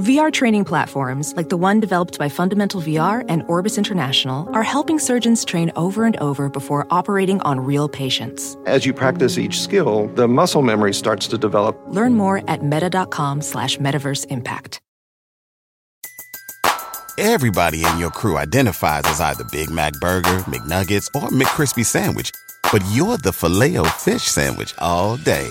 VR training platforms, like the one developed by Fundamental VR and Orbis International, are helping surgeons train over and over before operating on real patients. As you practice each skill, the muscle memory starts to develop. Learn more at meta.com slash metaverse impact. Everybody in your crew identifies as either Big Mac Burger, McNuggets, or McCrispy Sandwich. But you're the filet fish Sandwich all day.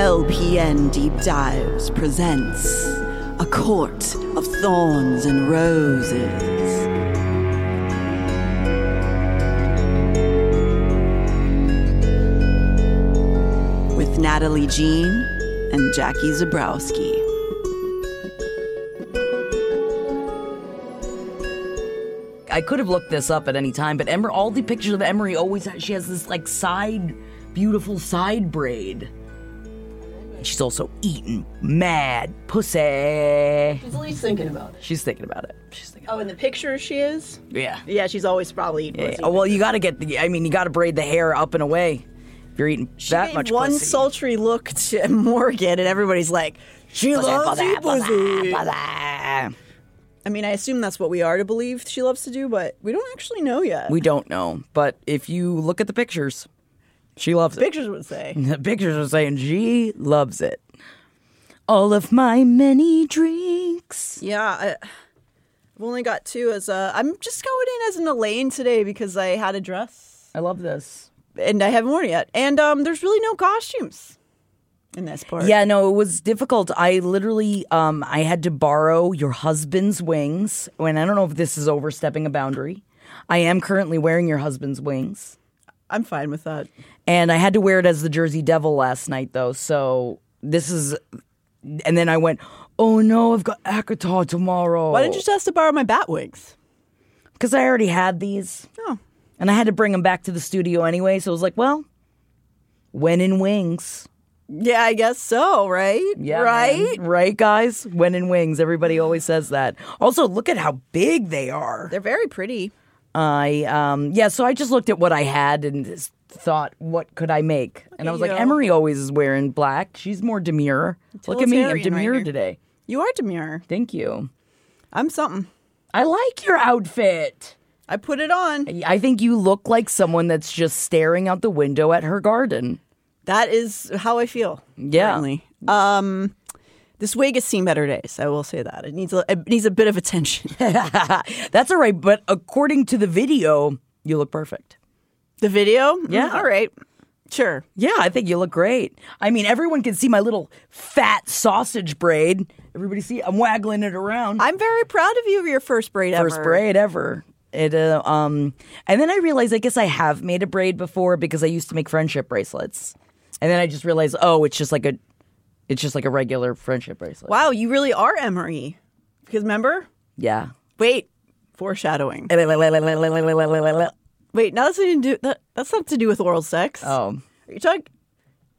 LPN Deep Dives presents A Court of Thorns and Roses. With Natalie Jean and Jackie Zebrowski. I could have looked this up at any time, but Emer, all the pictures of Emerie always she has this like side, beautiful side braid. She's also eating mad pussy. She's at least thinking about it. She's thinking about it. She's thinking. Oh, in the picture she is? Yeah. Yeah, she's always probably eating Yeah. pussy. Oh, well, you got to get the. I mean, you got to braid the hair up and away. If you're eating she that gave much one pussy. sultry look to Morgan, and everybody's like, she Pussy, loves pussy, you, pussy. pussy. I mean, I assume that's what we are to believe she loves to do, but we don't actually know yet. We don't know, but if you look at the pictures, she loves it. Pictures would say. The pictures are saying she loves it. All of my many drinks. Yeah, I, I've only got two as a. I'm just going in as an Elaine today because I had a dress I love this. and I haven't worn it yet. And um, there's really no costumes in this part. Yeah, no, it was difficult. I literally, um, I had to borrow your husband's wings. When I don't know if this is overstepping a boundary. I am currently wearing your husband's wings, I'm fine with that. And I had to wear it as the Jersey Devil last night, though. So this is, and then I went, oh no, I've got ACOTAR tomorrow. Why didn't you just ask to borrow my bat wigs? Because I already had these. Oh. And I had to bring them back to the studio anyway. So I was like, well, when in wings. Yeah, I guess so, right? Yeah. right? man. Right, guys? When in wings. Everybody always says that. Also, look at how big they are. They're very pretty. I, um, yeah, so I just looked at what I had and thought, what could I make? and I was like. Emerie always is wearing black. She's more demure. Look at me. I'm demure today. You are demure. Thank you. I'm something. I like your outfit. I put it on. I think you look like someone that's just staring out the window at her garden. That is how I feel. Yeah. currently. Um, this wig has seen better days. I will say that it needs a it needs a bit of attention. That's all right, but according to the video, you look perfect. The video, Yeah. Mm, all right, sure. Yeah, I think you look great. I mean, everyone can see my little fat sausage braid. Everybody see I'm waggling it around. I'm very proud of you of your first braid ever. First braid ever. It uh, um and then I realized I guess I have made a braid before because I used to make friendship bracelets. And then I just realized, oh, it's just like a it's just like a regular friendship bracelet. Wow, you really are Emerie. Because remember, Yeah. wait, foreshadowing. Wait, now that's something to do. That, that's not to do with oral sex. Oh. Are you talking?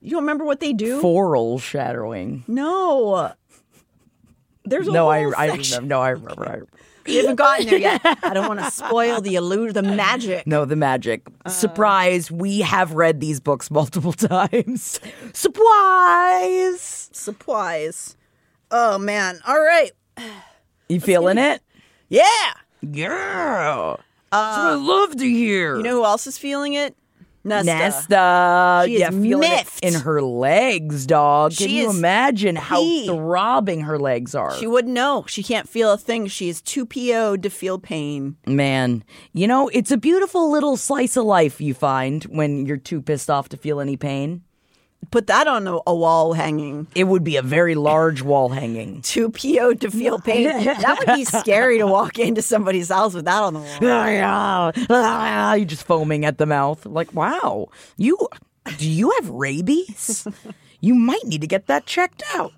You don't remember what they do? Foral shadowing. no. There's a No, I I remember. No, I remember. I remember. We haven't gotten there yet. I don't want to spoil the illusion, the magic. No, the magic. Uh. Surprise, we have read these books multiple times. Surprise! Surprise! Oh man. All right. You feeling it? Yeah. Yeah. That's what I love to hear. Uh, You know who else is feeling it? Nesta. Nesta. She is yeah, miffed. in her legs, dog. Can She you imagine how pee. throbbing her legs are? She wouldn't know. She can't feel a thing. She is too PO'd to feel pain. Man, you know, it's a beautiful little slice of life you find when you're too pissed off to feel any pain. Put that on a, a wall hanging. It would be a very large wall hanging. Too PO'd to feel pain. that would be scary to walk into somebody's house with that on the wall. Ah, You're just foaming at the mouth. Like, wow, you do you have rabies? you might need to get that checked out.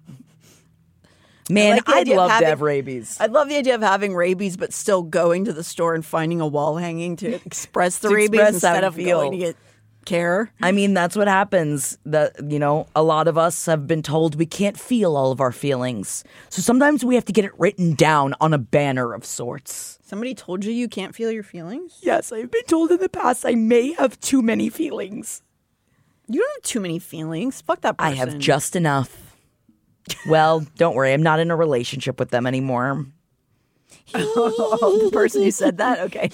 Man, like I'd love to have rabies. I love the idea of having rabies, but still going to the store and finding a wall hanging to express the To rabies express instead of feel. going to get care. I mean, that's what happens. That you know, a lot of us have been told we can't feel all of our feelings. So sometimes we have to get it written down on a banner of sorts. Somebody told you you can't feel your feelings. Yes, I've been told in the past I may have too many feelings. You don't have too many feelings. Fuck that I have just enough. Well, don't worry, I'm not in a relationship with them anymore. the person who said that. Okay.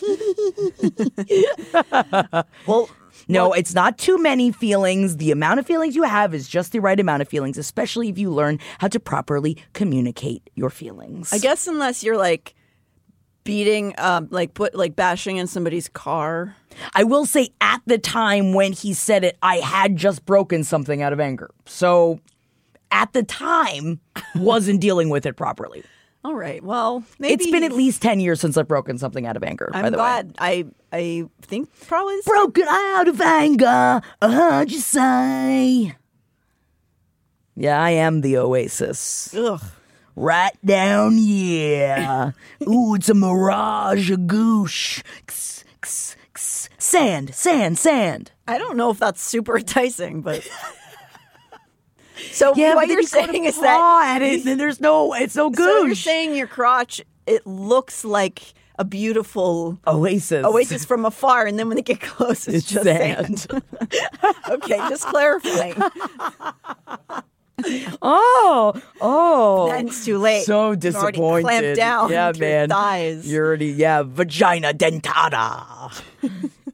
well, No, it's not too many feelings. The amount of feelings you have is just the right amount of feelings, especially if you learn how to properly communicate your feelings. I guess unless you're like beating, um, like put like bashing in somebody's car. I will say at the time when he said it, I had just broken something out of anger. So at the time, wasn't dealing with it properly. All right. Well, maybe It's been at least 10 years since I've broken something out of anger, by I'm the way. glad. I I think probably this- Broken out of anger, how'd you say? Yeah, I am the oasis. Ugh. Right down, yeah. Ooh, it's a mirage, a goosh. Kss, kss, kss. Sand, sand, sand. I don't know if that's super enticing, but so Yeah, what you're you go to saying is that at it, then there's no, it's no so you're saying your crotch it looks like a beautiful oasis. oasis from afar, and then when they get close, it's, It's just sand. sand. okay, just clarifying. Oh, oh. Then it's too late. So You've already clamped down Yeah, man. thighs. You're already, yeah, vagina dentata.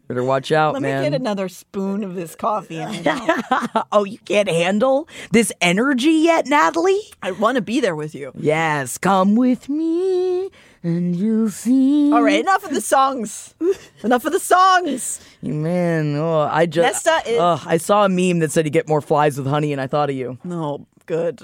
Better watch out, Let man. me get another spoon of this coffee. in my mouth. oh, you can't handle this energy yet, Natalie? I want to be there with you. Yes, come with me and you'll see. All right, enough of the songs. enough of the songs. Man, oh, I just. Nesta is- I saw a meme that said you get more flies with honey, and I thought of you. No, good.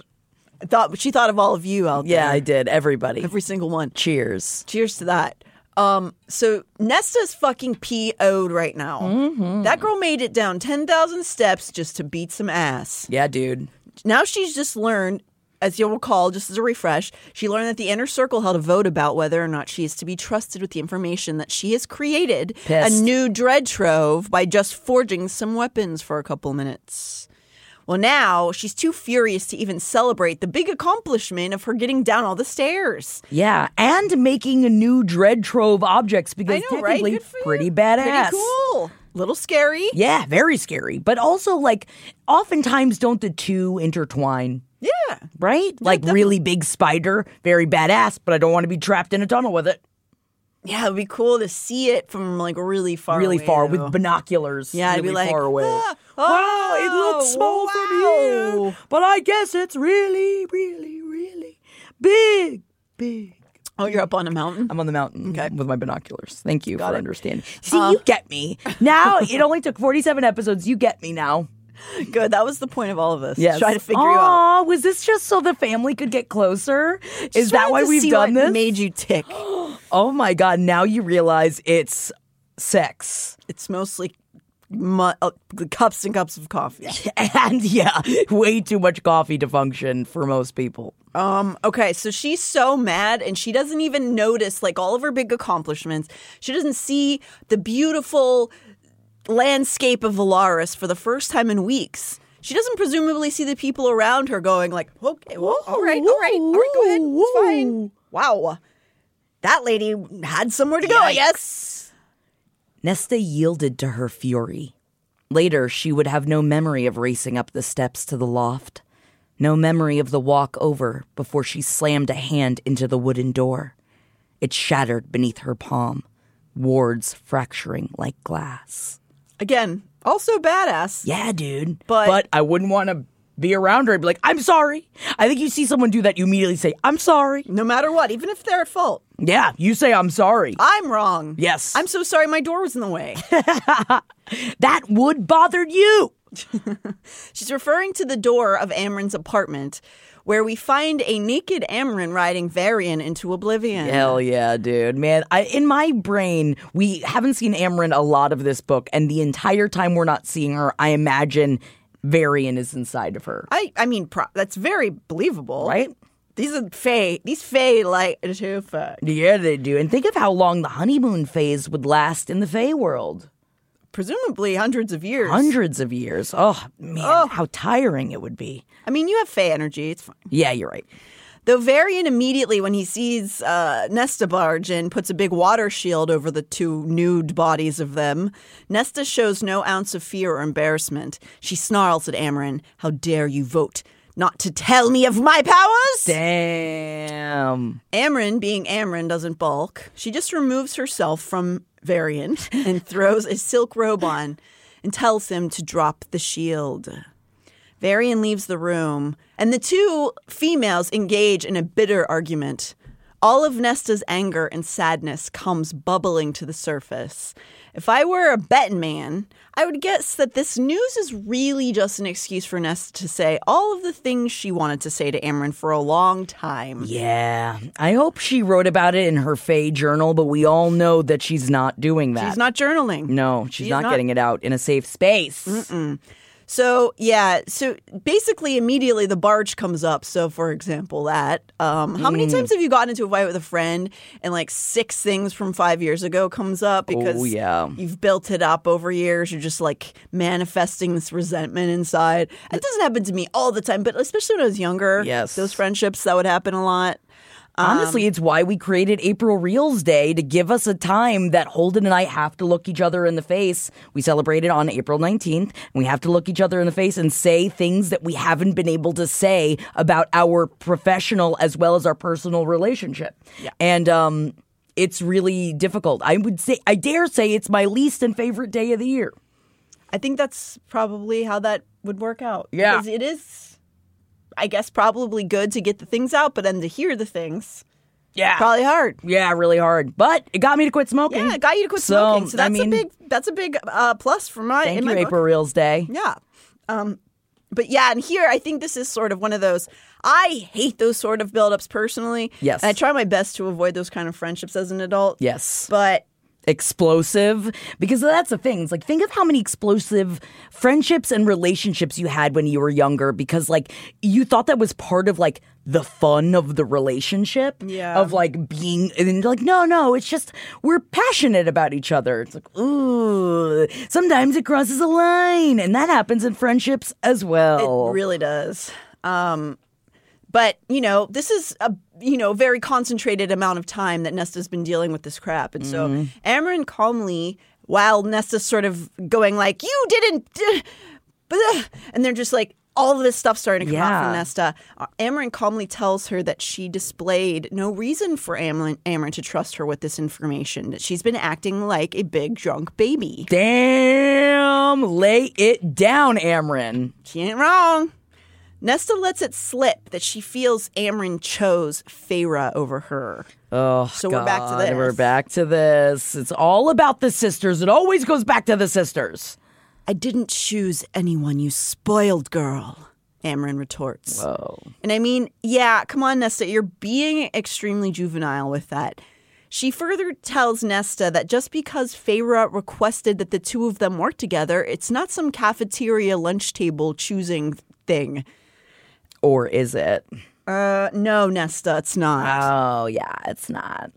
I thought she thought of all of you out Yeah, there. Yeah, I did. Everybody. Every single one. Cheers. Cheers to that. Um, so Nesta's fucking PO'd right now. Mm-hmm. That girl made it down 10,000 steps just to beat some ass. Yeah, dude. Now she's just learned, as you'll recall, just as a refresh, she learned that the inner circle held a vote about whether or not she is to be trusted with the information that she has created Pissed. a new dread trove by just forging some weapons for a couple minutes. Well, now she's too furious to even celebrate the big accomplishment of her getting down all the stairs. Yeah, and making a new dread trove objects because know, right? technically Good for you. pretty badass. Pretty cool. Little scary. Yeah, very scary. But also, like, oftentimes don't the two intertwine, Yeah. right? like, really big spider, very badass, but I don't want to be trapped in a tunnel with it. Yeah, it'd be cool to see it from like really far really away, far though. with binoculars. Yeah, I'd be like, far away. "Ah, wow, it looks oh, small from here, but I guess it's really, really, really big, big. Oh, you're up on a mountain? I'm on the mountain Okay. with my binoculars. Thank you Got for it. understanding. See, you get me. Now, it only took 47 episodes. You get me now. Good. That was the point of all of this. Yes. Try to figure you out. Aw, was this just so the family could get closer? Is Just that why we've done this? Made you tick. oh my god, now you realize it's sex. It's mostly mu- uh, cups and cups of coffee. And yeah, way too much coffee to function for most people. Um, okay, so she's so mad and she doesn't even notice like all of her big accomplishments. She doesn't see the beautiful landscape of Velaris for the first time in weeks. She doesn't presumably see the people around her going like, okay, well, all right, all right, all right, go ahead, it's fine. Wow, that lady had somewhere to go, I guess. Nesta yielded to her fury. Later, she would have no memory of racing up the steps to the loft, no memory of the walk over before she slammed a hand into the wooden door. It shattered beneath her palm, wards fracturing like glass. Again, also badass. Yeah, dude. But- but I wouldn't want to be around her and be like, I'm sorry. I think you see someone do that, you immediately say, I'm sorry. No matter what, even if they're at fault, Yeah, you say, I'm sorry. I'm wrong. Yes. I'm so sorry my door was in the way. that would bother you. She's referring to the door of Amren's apartment, where we find a naked Amren riding Varian into oblivion. Hell yeah, dude. Man, I in my brain, we haven't seen Amren a lot of this book, and the entire time we're not seeing her, I imagine Varian is inside of her. I I mean pro- that's very believable, Right? These are Fae. These Fae like to fuck. Yeah, they do. And think of how long the honeymoon phase would last in the Fae world. Presumably hundreds of years. Hundreds of years. Oh, man, how tiring it would be. I mean, you have Fae energy. It's fine. Yeah, you're right. Though Varian immediately, when he sees uh, Nesta barge in, puts a big water shield over the two nude bodies of them. Nesta shows no ounce of fear or embarrassment. She snarls at Amren, How dare you vote not to tell me of my powers? Damn. Amren, being Amren, doesn't balk. She just removes herself from Varian and throws a silk robe on and tells him to drop the shield. Varian leaves the room, and the two females engage in a bitter argument. All of Nesta's anger and sadness comes bubbling to the surface. If I were a betting man, I would guess that this news is really just an excuse for Nesta to say all of the things she wanted to say to Amren for a long time. Yeah. I hope she wrote about it in her Fae journal, but we all know that she's not doing that. She's not journaling. No, she's She's not, not. getting it out in a safe space. So yeah, so basically immediately the barge comes up. So for example, that um, how many times have you gotten into a fight with a friend and like six things from five years ago comes up because Oh, yeah. you've built it up over years. You're just like manifesting this resentment inside. It doesn't happen to me all the time, but especially when I was younger. Yes. those friendships that would happen a lot. Um, Honestly, it's why we created April Reels Day to give us a time that Holden and I have to look each other in the face. We celebrate it on April 19th, and we have to look each other in the face and say things that we haven't been able to say about our professional as well as our personal relationship. Yeah. And um, it's really difficult. I would say, I dare say, it's my least and favorite day of the year. I think that's probably how that would work out. Yeah. Because it is, I guess, probably good to get the things out, but then to hear the things, Yeah. probably hard. Yeah, really hard. But it got me to quit smoking. Yeah, it got you to quit So, smoking. So I that's mean- a big that's a big uh, plus for my Thank in you, my April Reels Day. Yeah. Um, but yeah, and here I think this is sort of one of those. I hate those sort of buildups personally. Yes. and I try my best to avoid those kind of friendships as an adult. Yes. but explosive because that's the thing. It's like think of how many explosive friendships and relationships you had when you were younger because like you thought that was part of like the fun of the relationship Yeah. of like being and like no no it's just we're passionate about each other it's like ooh sometimes it crosses a line and that happens in friendships as well It really does. Um, but you know, this is a you know very concentrated amount of time that Nesta's been dealing with this crap, and so Amren calmly, while Nesta's sort of going like, "You didn't," blah," and they're just like. All of this stuff starting to come out from Nesta. Uh, Amren calmly tells her that she displayed no reason for Amren, Amren to trust her with this information. That she's been acting like a big drunk baby. damn lay it down Amren She ain't wrong. Nesta lets it slip that she feels Amren chose Feyre over her. Oh, So we're back to God, this. We're back to this. It's all about the sisters. It always goes back to the sisters. I didn't choose anyone, you spoiled girl, Amren retorts. Whoa. And I mean, yeah, come on, Nesta, you're being extremely juvenile with that. She further tells Nesta that just because Feyre requested that the two of them work together, it's not some cafeteria lunch table choosing thing. Or is it? Uh, no, Nesta, it's not. Oh, yeah, it's not.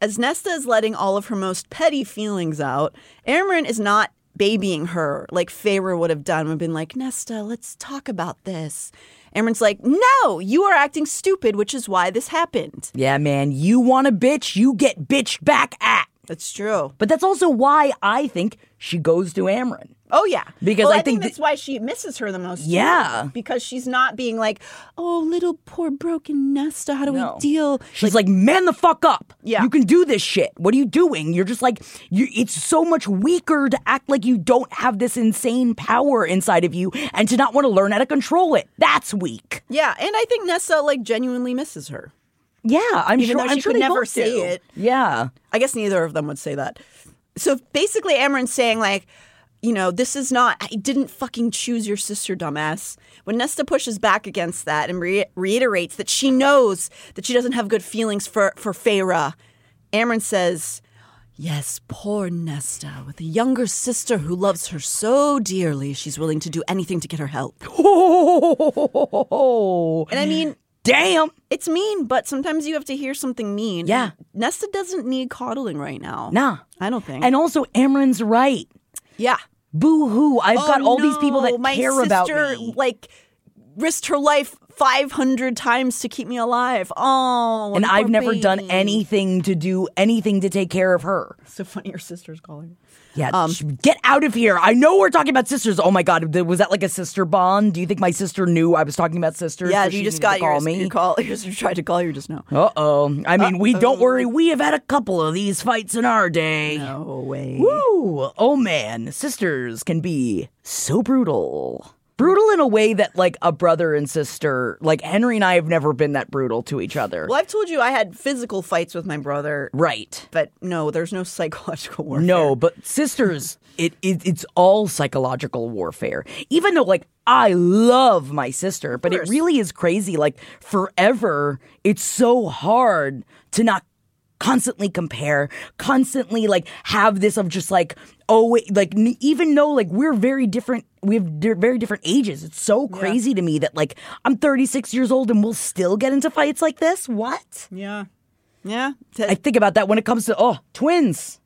As Nesta is letting all of her most petty feelings out, Amren is not babying her like Feyre would have done and been like, Nesta, let's talk about this. Amren's like, no, you are acting stupid, which is why this happened. Yeah, man, you want a bitch, you get bitched back at. That's true. But that's also why I think she goes to Amren. Oh yeah, Because Well, I I, think, think that's why she misses her the most. too, Yeah. because she's not being like, "Oh, little poor broken Nesta, how do No. we deal?" She's like, man the fuck up. Yeah. You can do this shit. What are you doing? You're just like, you, it's so much weaker to act like you don't have this insane power inside of you and to not want to learn how to control it. That's weak. Yeah, and I think Nesta like genuinely misses her. Yeah, I'm Even sure. though I'm she sure could never say do. it. Yeah. I guess neither of them would say that. So basically, Amren's saying like, you know, this is not. I didn't fucking choose your sister, dumbass. When Nesta pushes back against that and re- reiterates that she knows that she doesn't have good feelings for for Feyre, Amren says, Yes, poor Nesta, with a younger sister who loves her so dearly, she's willing to do anything to get her help. And I mean, damn. it's mean, but sometimes you have to hear something mean. Yeah. Nesta doesn't need coddling right now. Nah. I don't think. And also, Amren's right. yeah. Boo hoo. I've got Oh, all these people that my care about sister, me. Like, risked her life 500 times to keep me alive. Oh, and I've never done anything to do anything to take care of her. So funny, your sister's calling. Yeah, Um, get out of here. I know we're talking about sisters. Oh my god, was that like a sister bond? Do you think my sister knew I was talking about sisters? Yeah, so she you just got your, call me. your call. You just tried to call you just now. Uh oh. I mean, we don't worry. We have had a couple of these fights in our day. No way. Woo! Oh man, sisters can be so brutal. Brutal in a way that, like, a brother and sister, like Henry and I have never been that brutal to each other. Well, I've told you I had physical fights with my brother, Right. but no, there's no psychological warfare. No, but sisters, it, it it's all psychological warfare. Even though, like, I love my sister, but it really is crazy. Like, forever, it's so hard to not constantly compare, constantly like have this of just like, oh, wait, like n- even though like we're very different, we have di- very different ages. It's so crazy to me that like I'm 36 years old and we'll still get into fights like this. What? Yeah. Yeah. T- I think about that when it comes to oh twins.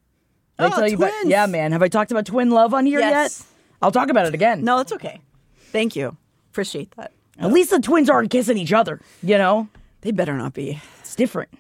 Did Oh, tell you about- twins. yeah, man. Have I talked about twin love on here Yes. yet? I'll talk about it again. no, it's okay. Thank you. Appreciate that. At least the twins aren't kissing each other. You know, They better not be. it's different.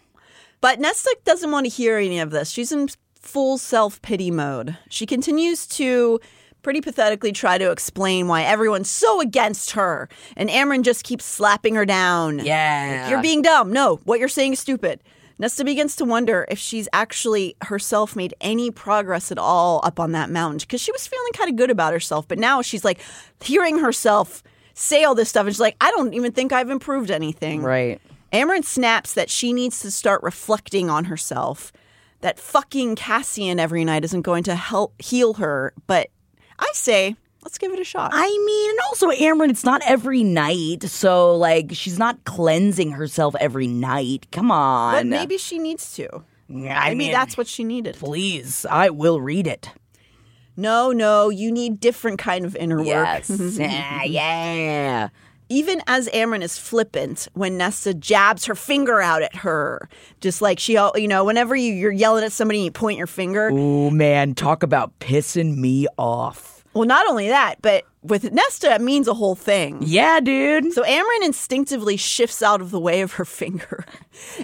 But Nesta doesn't want to hear any of this. She's in full self pity mode. She continues to pretty pathetically try to explain why everyone's so against her. And Amren just keeps slapping her down. Yeah. You're being dumb. No, what you're saying is stupid. Nesta begins to wonder if she's actually herself made any progress at all up on that mountain because she was feeling kind of good about herself. But now she's like hearing herself say all this stuff and she's like, I don't even think I've improved anything. Right. Amren snaps that she needs to start reflecting on herself. That fucking Cassian every night isn't going to help heal her. But I say, let's give it a shot. I mean, and also Amren, it's not every night, so like she's not cleansing herself every night. Come on. but maybe she needs to. Yeah, I Maybe mean, that's what she needed. Please, I will read it. No, no, you need different kind of inner work. Yes. Ah, yeah, yeah. Even as Amren is flippant when Nesta jabs her finger out at her, just like she, you know, whenever you, you're yelling at somebody and you point your finger. Ooh, man, talk about pissing me off. Well, not only that, but with Nesta, it means a whole thing. Yeah, dude. So Amren instinctively shifts out of the way of her finger,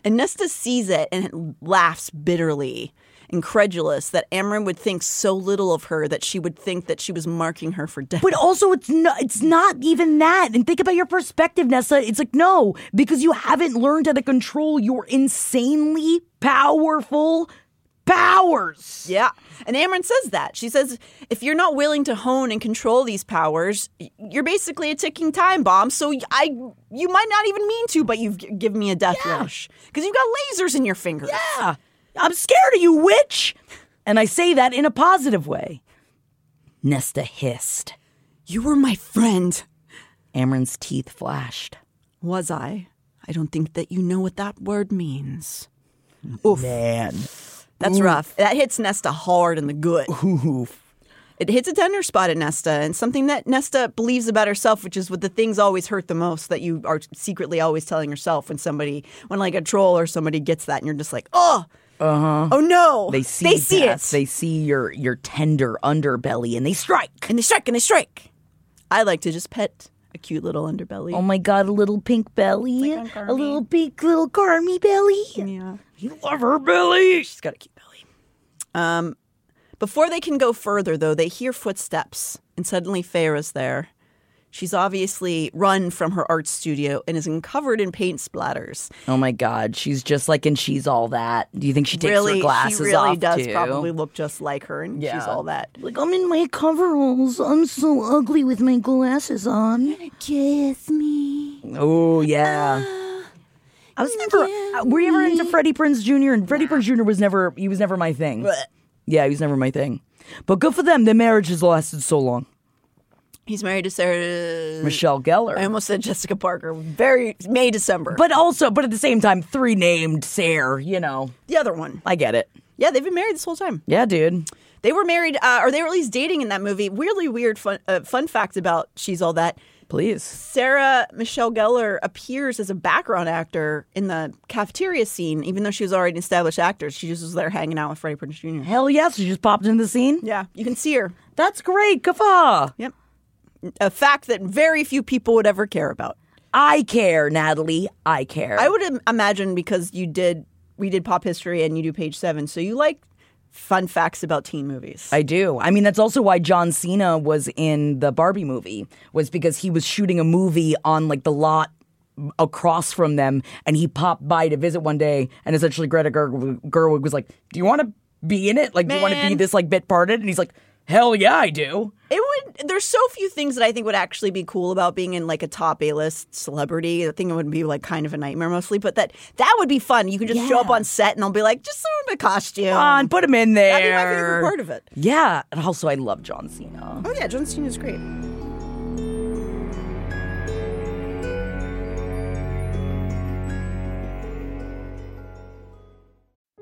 and Nesta sees it and laughs bitterly, incredulous that Amren would think so little of her that she would think that she was marking her for death. But also, it's not. It's not even that. And think about your perspective, Nessa. It's like no, because you haven't learned how to control your insanely powerful powers. Yeah. And Amren says that. She says, if you're not willing to hone and control these powers, you're basically a ticking time bomb. So I, you might not even mean to, but you've given me a death rush because you've got lasers in your fingers. Yeah, I'm scared of you, witch. And I say that in a positive way. Nesta hissed. You were my friend. Amren's teeth flashed. Was I? I don't think that you know what that word means. Oof. Man. That's rough. That hits Nesta hard in the good. Oof. It hits a tender spot at Nesta and something that Nesta believes about herself, which is what the things always hurt the most that you are secretly always telling yourself when somebody, when like a troll or somebody gets that and you're just like, oh, uh-huh. oh no. They see they see that. it. They see your your tender underbelly and they strike. and they strike and they strike. I like to just pet a cute little underbelly. Oh my god, a little pink belly. Like a little pink little Carmy belly. yeah. You love her belly. She's got a cute belly. Um, before they can go further, though, they hear footsteps, and suddenly Feyre's there. She's obviously run from her art studio and is covered in paint splatters. Oh my god, she's just like and she's all that. Do you think she takes really, her glasses she really off does too? probably look just like her, and she's all that. Like I'm in my coveralls. I'm so ugly with my glasses on. Kiss me. Oh yeah. I was never. uh, Were you ever into Freddie Prinze Jr. And Freddie Prinze Jr. was never. He was never my thing. Yeah, he was never my thing. But good for them. Their marriage has lasted so long. He's married to Sarah. Michelle Gellar. I almost said Jessica Parker. Very May December. but also, but at the same time, three named Sarah. You know, the other one. I get it. Yeah, they've been married this whole time. Yeah, dude. They were married, uh, or they were at least dating in that movie. Weirdly weird fun, uh, fun fact about She's All That. Please. Sarah Michelle Gellar appears as a background actor in the cafeteria scene, even though she was already an established actor. She just was there hanging out with Freddie Prinze Jr. Hell yes, she just popped into the scene. Yeah, you can see her. That's great. Guffaw. Yep. A fact that very few people would ever care about. I care, Natalie. I care. I would imagine because you did, we did pop history and you do page seven, so you like fun facts about teen movies. I do. I mean, that's also why John Cena was in the Barbie movie, was because he was shooting a movie on like the lot across from them, and he popped by to visit one day, and essentially Greta Gerwig, Gerwig was like, "Do you want to be in it? Like, do you want to be this like bit parted?" And he's like, "Hell yeah, I do." It would. There's so few things that I think would actually be cool about being in like a top A-list celebrity. I think it would be like kind of a nightmare mostly, but that that would be fun. You can just show up on set and I'll be like, just throw him a costume. Come on, put him in there. That'd be my favorite part of it. Yeah, and also I love John Cena. Oh yeah, John Cena is great.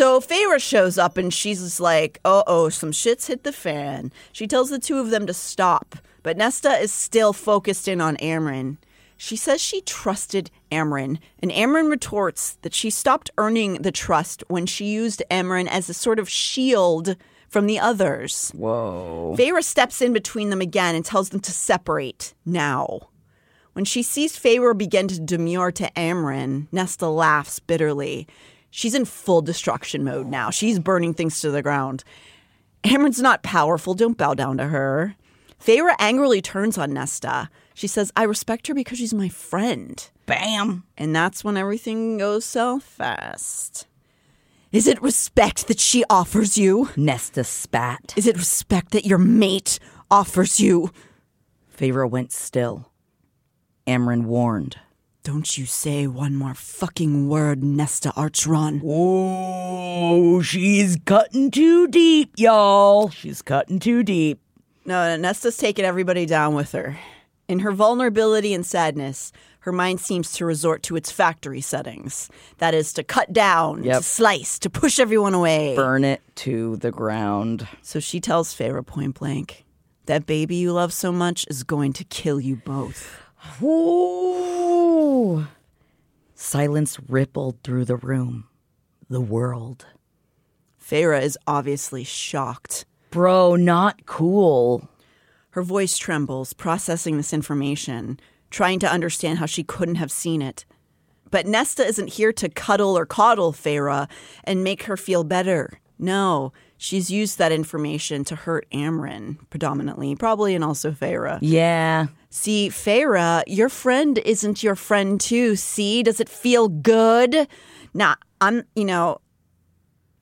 So Feyre shows up and she's just like, "Oh, oh, some shit's hit the fan." She tells the two of them to stop, but Nesta is still focused in on Amren. She says she trusted Amren, and Amren retorts that she stopped earning the trust when she used Amren as a sort of shield from the others. Whoa. Feyre steps in between them again and tells them to separate now. When she sees Feyre begin to demur to Amren, Nesta laughs bitterly. She's in full destruction mode now. She's burning things to the ground. Amren's not powerful. Don't bow down to her. Feyre angrily turns on Nesta. She says, I respect her because she's my friend. Bam. And that's when everything goes so fast. Is it respect that she offers you? Nesta spat. Is it respect that your mate offers you? Feyre went still. Amren warned. Don't you say one more fucking word, Nesta Archeron. Oh, she's cutting too deep, y'all. She's cutting too deep. No, Nesta's taking everybody down with her. In her vulnerability and sadness, her mind seems to resort to its factory settings. That is to cut down, Yep. to slice, to push everyone away. Burn it to the ground. So she tells Feyre point blank, that baby you love so much is going to kill you both. Ooh. Silence rippled through the room. The world. Feyre is obviously shocked. Bro, not cool. Her voice trembles, processing this information. trying to understand how she couldn't have seen it. But Nesta isn't here to cuddle or coddle Feyre and make her feel better. No, she's used that information to hurt Amren predominantly, probably, and also Feyre. Yeah. See, Feyre, your friend isn't your friend too. See, does it feel good? Nah, I'm, you know,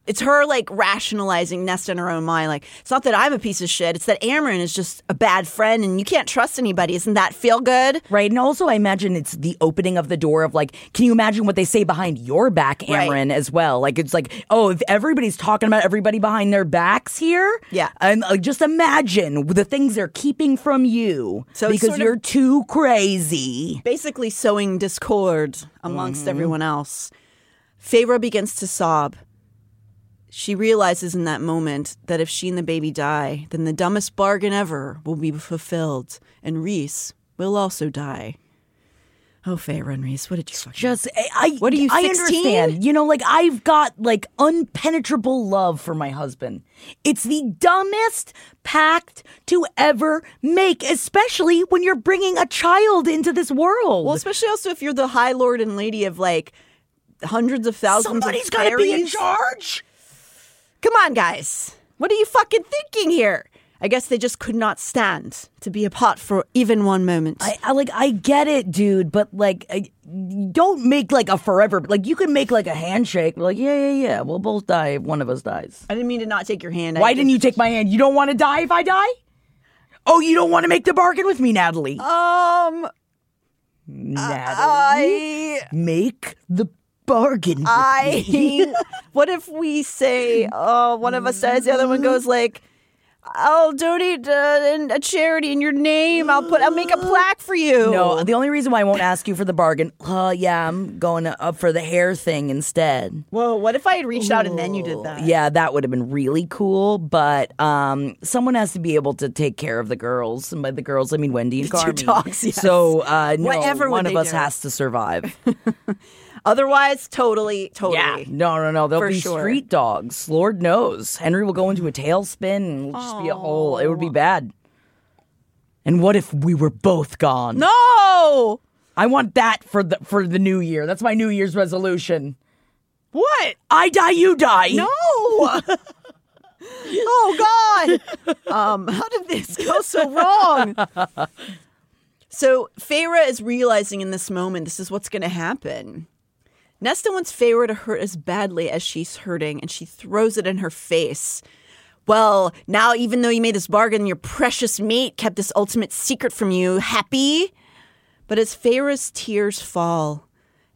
it's her like rationalizing nest in her own mind. Like, it's not that I'm a piece of shit. It's that Amren is just a bad friend and you can't trust anybody. Isn't that feel good? Right. And also, I imagine it's the opening of the door of like, can you imagine what they say behind your back, Right. Amren, as well? Like, it's like, oh, if everybody's talking about everybody behind their backs here. Yeah. And like, just imagine the things they're keeping from you So because you're too crazy. Basically, sowing discord amongst mm-hmm. everyone else. Feyre begins to sob. She realizes in that moment that if she and the baby die, then the dumbest bargain ever will be fulfilled, and Rhys will also die. Oh, Feyre and Rhys, what did you fucking Just, I, I What are you, I 16? understand. You know, like I've got like unpenetrable love for my husband. It's the dumbest pact to ever make, especially when you're bringing a child into this world. Well, especially also if you're the High Lord and Lady of like hundreds of thousands Somebody's got to be in charge. Come on, guys. What are you fucking thinking here? I guess they just could not stand to be apart for even one moment. I, I like I get it, dude, but like I, don't make like a forever. Like you can make like a handshake. Like yeah, yeah, yeah. We'll both die if one of us dies. I didn't mean to not take your hand. I Why didn't just- you take my hand? You don't want to die if I die? Oh, you don't want to make the bargain with me, Natalie. Um, Natalie, I, make the bargain. I. what if we say, oh, one of us dies, the other one goes like, "I'll donate uh, a charity in your name. I'll put, I'll make a plaque for you." No, the only reason why I won't ask you for the bargain, uh, yeah, I'm going up for the hair thing instead. Whoa, what if I had reached out and then you did that? Yeah, that would have been really cool, but um, someone has to be able to take care of the girls, and by the girls I mean Wendy and Carmen. dogs, yes. So uh, no, Whatever one of us do? has to survive. Otherwise, totally, totally. Yeah, no, no, no. They'll For be sure. street dogs. Lord knows, Henry will go into a tailspin and it'll just be a whole. It would be bad. And what if we were both gone? No. I want that for the for the new year. That's my New Year's resolution. What? I die, you die. No. oh God. Um, how did this go so wrong? So Feyre is realizing in this moment this is what's going to happen. Nesta wants Feyre to hurt as badly as she's hurting, and she throws it in her face. Well, now even though you made this bargain, your precious mate kept this ultimate secret from you. Happy? But as Feyre's tears fall,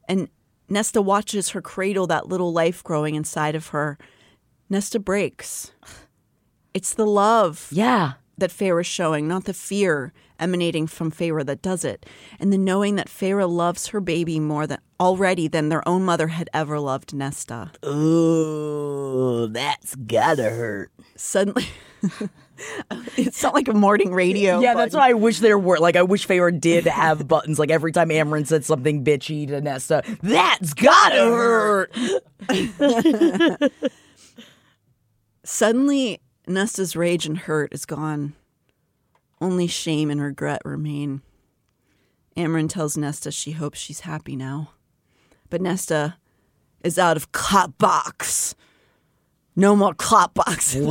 and Nesta watches her cradle that little life growing inside of her, Nesta breaks. It's the love Yeah. That Feyre's showing, not the fear emanating from Feyre that does it. And the knowing that Feyre loves her baby more than already than their own mother had ever loved Nesta. Ooh, that's gotta hurt. Suddenly it's not like a morning radio. Yeah, that's button. what I wish there were. Like, I wish Feyre did have buttons. Like, every time Amren said something bitchy to Nesta, that's gotta hurt. Suddenly, Nesta's rage and hurt is gone. Only shame and regret remain. Amren tells Nesta she hopes she's happy now. But Nesta is out of clap box. No more clap box.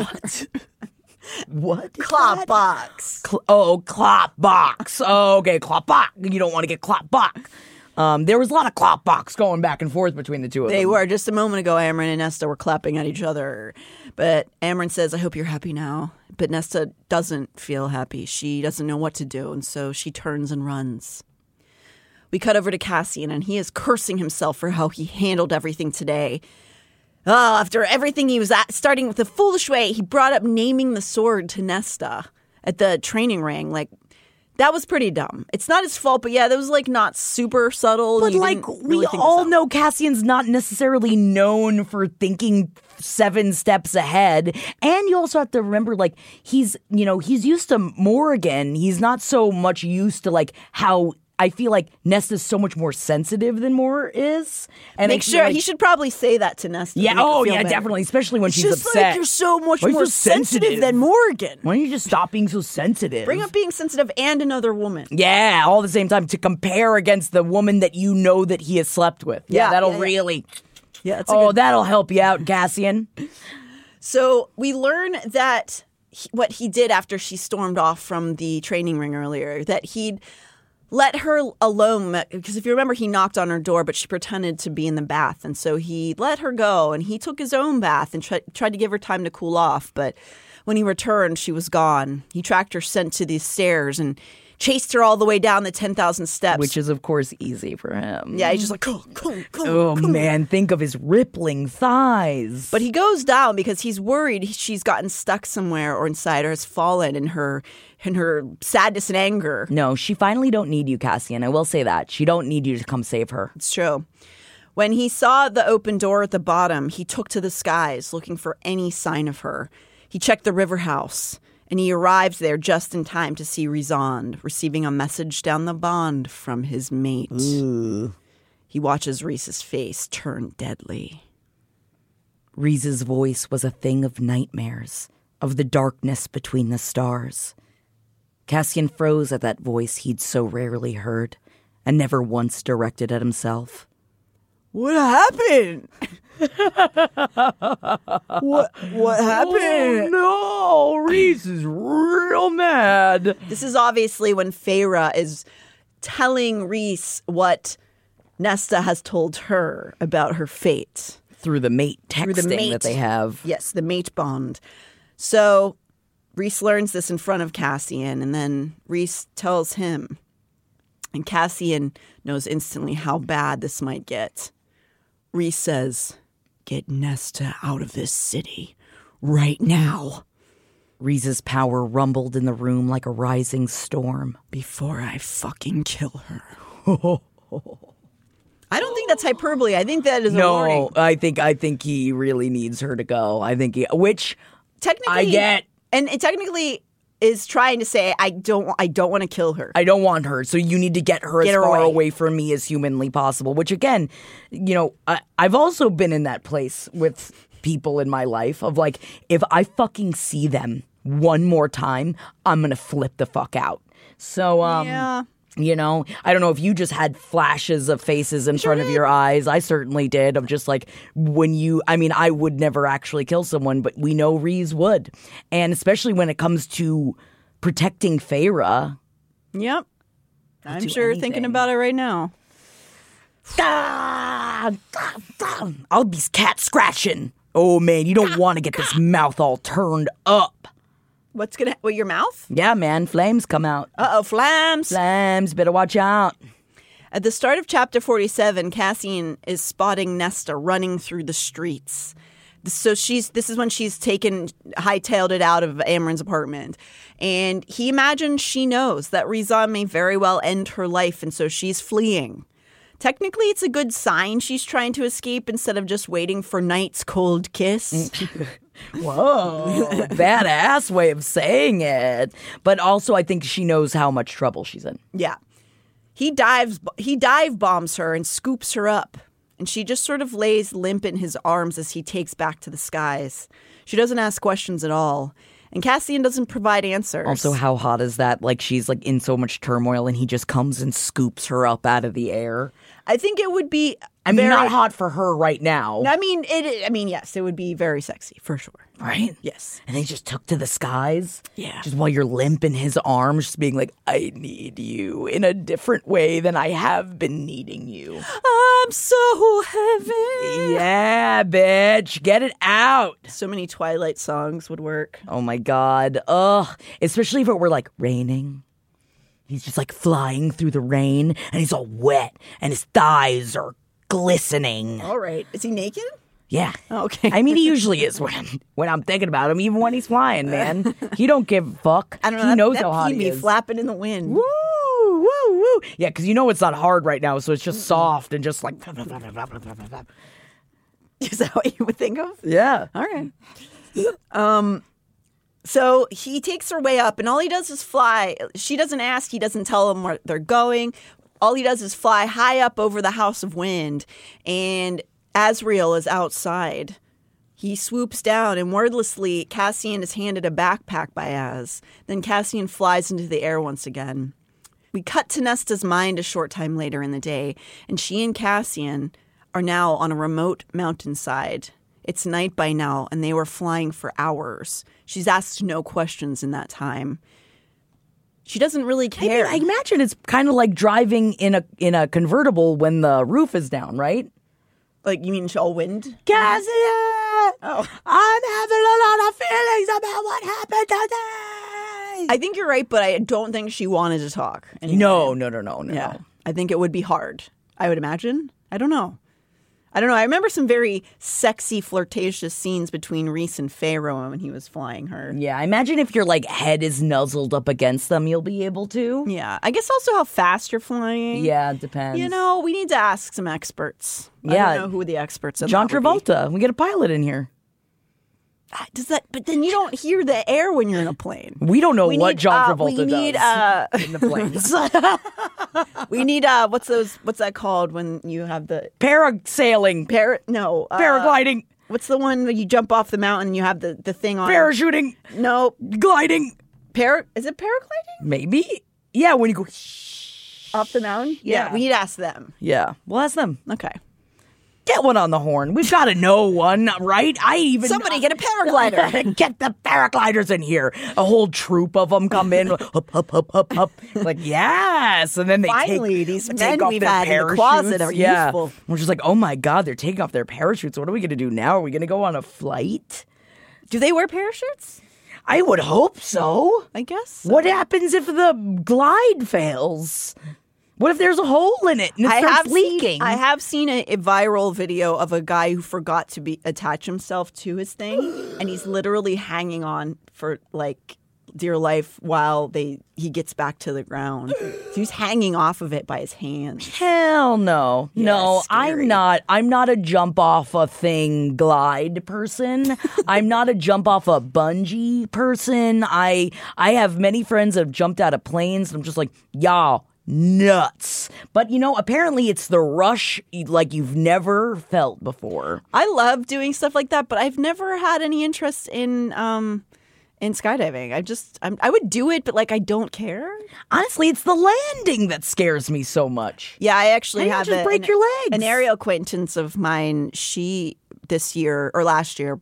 What? what? clap box. Cl- oh, clop box. Oh, okay, clop box. You don't want to get clop box. Um, there was a lot of clop box going back and forth between the two of They them. They were just a moment ago. Amren and Nesta were clapping at each other, but Amren says, "I hope you're happy now." But Nesta doesn't feel happy. She doesn't know what to do, and so she turns and runs. We cut over to Cassian, and he is cursing himself for how he handled everything today. Oh, after everything he was at, starting with the foolish way, he brought up naming the sword to Nesta at the training ring. Like, that was pretty dumb. It's not his fault, but yeah, that was like not super subtle. But You like we really this all know Cassian's not necessarily known for thinking seven steps ahead. And you also have to remember like he's, you know, he's used to Morgan. He's not so much used to like how I feel like Nesta Nesta's so much more sensitive than Mor is. And Make sure like- he should probably say that to Nesta. Yeah. Oh, yeah. better. Definitely, especially when It's she's just upset. like you're so much more so sensitive than Morgan. Why don't you just stop being so sensitive? Bring up being sensitive and another woman. Yeah, all at the same time to compare against the woman that you know that he has slept with. Yeah, Yeah, that'll yeah, really. Yeah. Oh, good- that'll help you out, Cassian. So we learn that he, what he did after she stormed off from the training ring earlier, that he'd let her alone because if you remember he knocked on her door but she pretended to be in the bath and so he let her go and he took his own bath and tri- tried to give her time to cool off but when he returned she was gone. He tracked her scent to these stairs and chased her all the way down the 10,000 steps Which is, of course, easy for him. yeah he's just like "Come, come, come, Oh, come." man. Think of his rippling thighs. But he goes down because he's worried she's gotten stuck somewhere or inside or has fallen in her in her sadness and anger. no, she finally don't need you, Cassian. I will say that. She don't need you to come save her. It's true. When he saw the open door at the bottom, he took to the skies looking for any sign of her. He checked the river house and he arrives there just in time to see Rhysand receiving a message down the bond from his mate. He watches Rhys's face turn deadly. Rhys's voice was a thing of nightmares, of the darkness between the stars. Cassian froze at that voice he'd so rarely heard and never once directed at himself. What happened? what what happened? Oh, no, Rhys is real mad. This is obviously when Feyre is telling Rhys what Nesta has told her about her fate. Through the mate texting the mate. that they have. Yes, the mate bond. So Rhys learns this in front of Cassian, and then Rhys tells him. And Cassian knows instantly how bad this might get. Rhys says, Get Nesta out of this city right now Rhys's power rumbled in the room like a rising storm. before I fucking kill her. I don't think that's hyperbole. I think that is a warning. No, I think I think he really needs her to go. I think he, which Technically, I get. and it technically is trying to say I don't. I don't want to kill her. I don't want her, so you need to get her Get as her far away. away. from me as humanly possible. Which again, you know, I, I've also been in that place with people in my life of like, if I fucking see them one more time, I'm gonna flip the fuck out. So, um, yeah. You know, I don't know if you just had flashes of faces in front of your eyes. I certainly did. Of just like when you, I mean, I would never actually kill someone, but we know Rhys would. And especially when it comes to protecting Feyre. Yep. I'm sure thinking about it right now. Ah, ah, ah, I'll be cat scratching. Oh man, you don't want to get this mouth all turned up. What's gonna? What your mouth? Yeah, man, flames come out. Uh oh, flames. Flames, better watch out. At the start of chapter 47, Cassian is spotting Nesta running through the streets. So she's this is when she's taken hightailed it out of Amren's apartment. And he imagines she knows that Rhysand may very well end her life and so she's fleeing. Technically it's a good sign she's trying to escape instead of just waiting for night's cold kiss. Whoa, badass way of saying it. But also, I think she knows how much trouble she's in. Yeah. He dives he dive bombs her and scoops her up. And she just sort of lays limp in his arms as he takes back to the skies. She doesn't ask questions at all. And Cassian doesn't provide answers. Also, how hot is that? Like she's like in so much turmoil, and he just comes and scoops her up out of the air. I think it would be I mean, very not hot for her right now, I mean it I mean yes, it would be very sexy for sure. right? Yes. And they just took to the skies. Yeah. Just while you're limp in his arms, just being like, I need you in a different way than I have been needing you. I'm so heavy. yeah, bitch. Get it out. So many Twilight songs would work. Oh my God. Ugh. Especially if it were like raining. He's just like flying through the rain and he's all wet and his thighs are glistening. All right. Is he naked? Yeah. Oh, okay. I mean, he usually is when I'm, when I'm thinking about him, even when he's flying, man. He don't give a fuck. I don't know. He that- knows that how hot he is. flapping in the wind. Woo, woo, woo. Yeah, because you know it's not hard right now, so it's just soft and just like. Is that what you would think of? Yeah. All right. Um, so he takes her way up, and all he does is fly. She doesn't ask. He doesn't tell him where they're going. All he does is fly high up over the House of Wind, and Azriel is outside. He swoops down, and wordlessly, Cassian is handed a backpack by Az. Then Cassian flies into the air once again. We cut to Nesta's mind a short time later in the day, and she and Cassian are now on a remote mountainside. It's night by now, and they were flying for hours. She's asked no questions in that time. She doesn't really I, mean, care. I imagine it's kind of like driving in a in a convertible when the roof is down, right? like, you mean all wind? Cassian, Oh. I'm having a lot of feelings about what happened today. I think you're right, but I don't think she wanted to talk. anyway. no, no, no, no, no. Yeah. I think it would be hard. I would imagine. I don't know. I don't know. I remember some very sexy, flirtatious scenes between Rhys and Feyre when he was flying her. Yeah, I imagine if your like head is nuzzled up against them, you'll be able to. Yeah. I guess also how fast you're flying. Yeah, it depends. You know, we need to ask some experts. I Yeah. don't know who the experts are. John Travolta. We get a pilot in here. Does that? But then you don't hear the air when you're in a plane. We don't know We what need, John uh, Travolta we need, does uh, in the planes. We need uh, what's those? What's that called when you have the Parasailing, par? No, uh, paragliding, What's the one where you jump off the mountain and you have the, the thing on? parachuting, No, gliding. par. Is it paragliding Maybe. Yeah, when you go. off the mountain? Yeah. we need to ask them. Yeah, we'll ask them. Okay, Get one on the horn. We've got to know one, right? I even somebody get a paraglider. get the paragliders in here. A whole troop of them come in, up, up, up, up, up. Like yes, and then they Finally, take, these take men off we've their had in the parachutes. closet are yeah. useful. We're just like, oh my god, they're taking off their parachutes. What are we gonna do now? Are we gonna go on a flight? Do they wear parachutes? I would hope so. I guess. so. What happens if the glide fails? What if there's a hole in it and it I starts have leaking? Seen, I have seen a, a viral video of a guy who forgot to be attach himself to his thing, and he's literally hanging on for like dear life while they he gets back to the ground. So he's hanging off of it by his hands. Hell no. no, scary. I'm not I'm not a jump off a thing glide person. I'm not a jump off a bungee person. I I have many friends that have jumped out of planes and I'm just like, y'all nuts. But you know, apparently it's the rush like you've never felt before. I love doing stuff like that, but I've never had any interest in um in skydiving. I just I'm, I would do it, but like I don't care. Honestly, it's the landing that scares me so much. Yeah, I actually don't have you just a- break an, your legs? An aerial acquaintance of mine, she this year or last year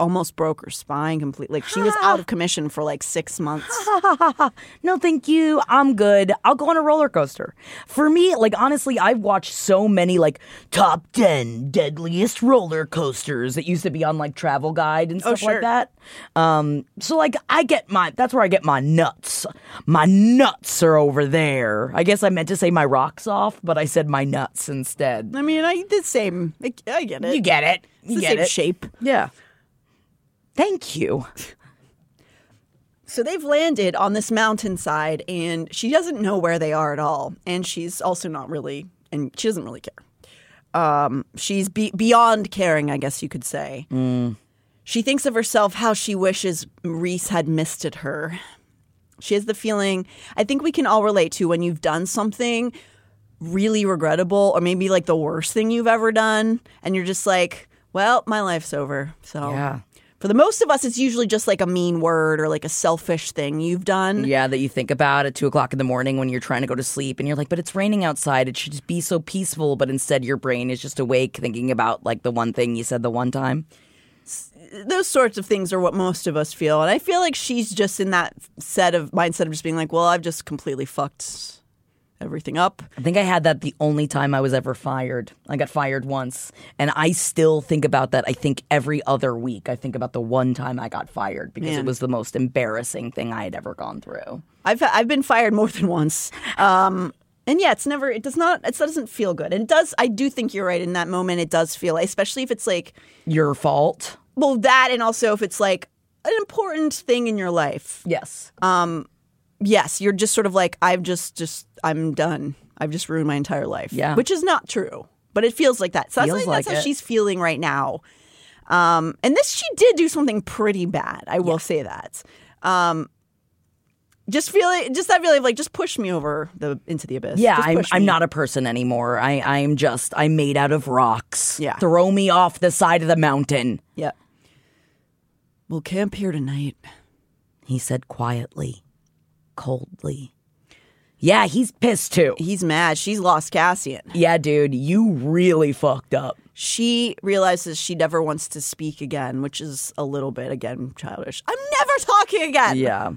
almost broke her spine completely. Like she was out of commission for like six months. no, thank you. I'm good. I'll go on a roller coaster. For me, like honestly, I've watched so many like top 10 deadliest roller coasters that used to be on like Travel Guide and Oh, stuff like that. Um, so like I get my that's where I get my nuts. My nuts are over there. I guess I meant to say my rocks off, but I said my nuts instead. I mean, I the same. I, I get it. You get it. It's You the get same it. shape. Yeah. Thank you. So they've landed on this mountainside, and she doesn't know where they are at all. And she's also not really, and she doesn't really care. Um, she's be- beyond caring, I guess you could say. She thinks of herself how she wishes Rhys had misted her. She has the feeling, I think we can all relate to when you've done something really regrettable or maybe like the worst thing you've ever done, and you're just like, well, my life's over. So. Yeah. For the most of us, it's usually just like a mean word or like a selfish thing you've done. Yeah, that you think about at two o'clock in the morning when you're trying to go to sleep and you're like, but it's raining outside. It should just be so peaceful. But instead, your brain is just awake thinking about like the one thing you said the one time. Those sorts of things are what most of us feel. And I feel like she's just in that set of mindset of just being like, well, I've just completely fucked everything up. I think I had that the only time I was ever fired. I got fired once. And I still think about that, I think, every other week. I think about the one time I got fired because Man. it was the most embarrassing thing I had ever gone through. I've I've been fired more than once. Um, and yeah, it's never. It does not. It doesn't feel good. And it does. I do think you're right. In that moment, it does feel, especially if it's like, Your fault? well, that, and also if it's like an important thing in your life. Yes. Yes, you're just sort of like, I've just, just, I'm done. I've just ruined my entire life. Yeah. Which is not true, but it feels like that. So that's, Feels like, like that's how it. she's feeling right now. Um, and this, she did do something pretty bad. I will say that. Um, just feeling, just that feeling of like, just push me over the into the abyss. Yeah, I'm I'm not a person anymore. I I'm just I'm made out of rocks. Yeah. Throw me off the side of the mountain. Yeah. We'll camp here tonight. He said quietly, coldly. Yeah, he's pissed too. He's mad. She's lost Cassian. Yeah, dude, you really fucked up. She realizes she never wants to speak again, which is a little bit again childish. I'm never talking again. Yeah.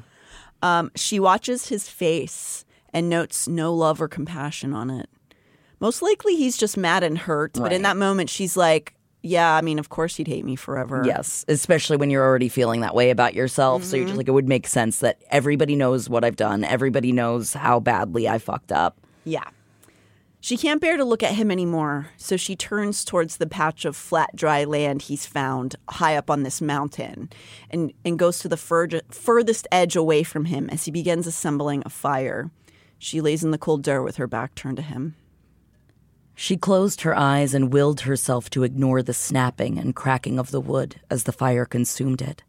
Um, she watches his face and notes no love or compassion on it. Most likely he's just mad and hurt, but in that moment she's like, Yeah, I mean, of course he'd hate me forever. Yes, especially when you're already feeling that way about yourself. So you're Mm-hmm. just like, it would make sense that everybody knows what I've done. Everybody knows how badly I fucked up. Yeah. She can't bear to look at him anymore, so she turns towards the patch of flat, dry land he's found high up on this mountain and, and goes to the fur- furthest edge away from him as he begins assembling a fire. She lays in the cold dirt with her back turned to him. She closed her eyes and willed herself to ignore the snapping and cracking of the wood as the fire consumed it,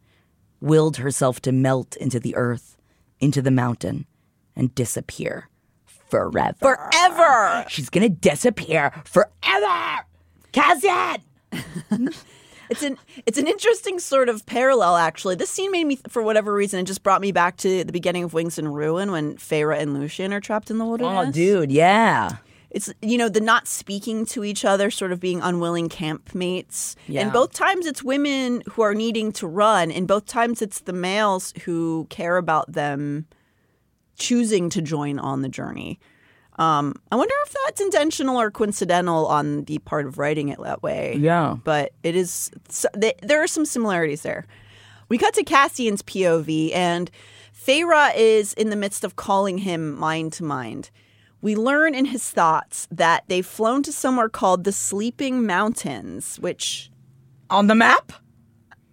willed herself to melt into the earth, into the mountain, and disappear forever. Forever! She's gonna disappear forever! Cassian! It's an it's an interesting sort of parallel, actually. This scene made me, for whatever reason, it just brought me back to the beginning of Wings and Ruin when Feyre and Lucien are trapped in the oh, wilderness. Oh, dude, yeah. It's you know the not speaking to each other, sort of being unwilling campmates. Yeah. And both times it's women who are needing to run, and both times it's the males who care about them choosing to join on the journey. Um, I wonder if that's intentional or coincidental on the part of writing it that way. Yeah. but it is. So, th- there are some similarities there. We cut to Cassian's POV, and Feyre is in the midst of calling him mind to mind. We learn in his thoughts that they've flown to somewhere called the Sleeping Mountains, which On the map?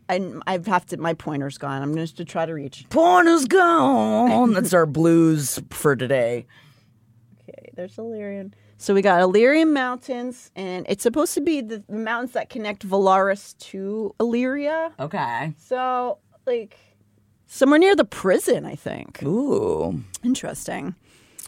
I I have to. My pointer's gone. I'm going to try to reach. Porn is gone. That's our blues for today. Okay, there's Illyrian. So we got Illyrian Mountains, and it's supposed to be the, the mountains that connect Velaris to Illyria. Okay. So like somewhere near the prison, I think. Ooh. Interesting.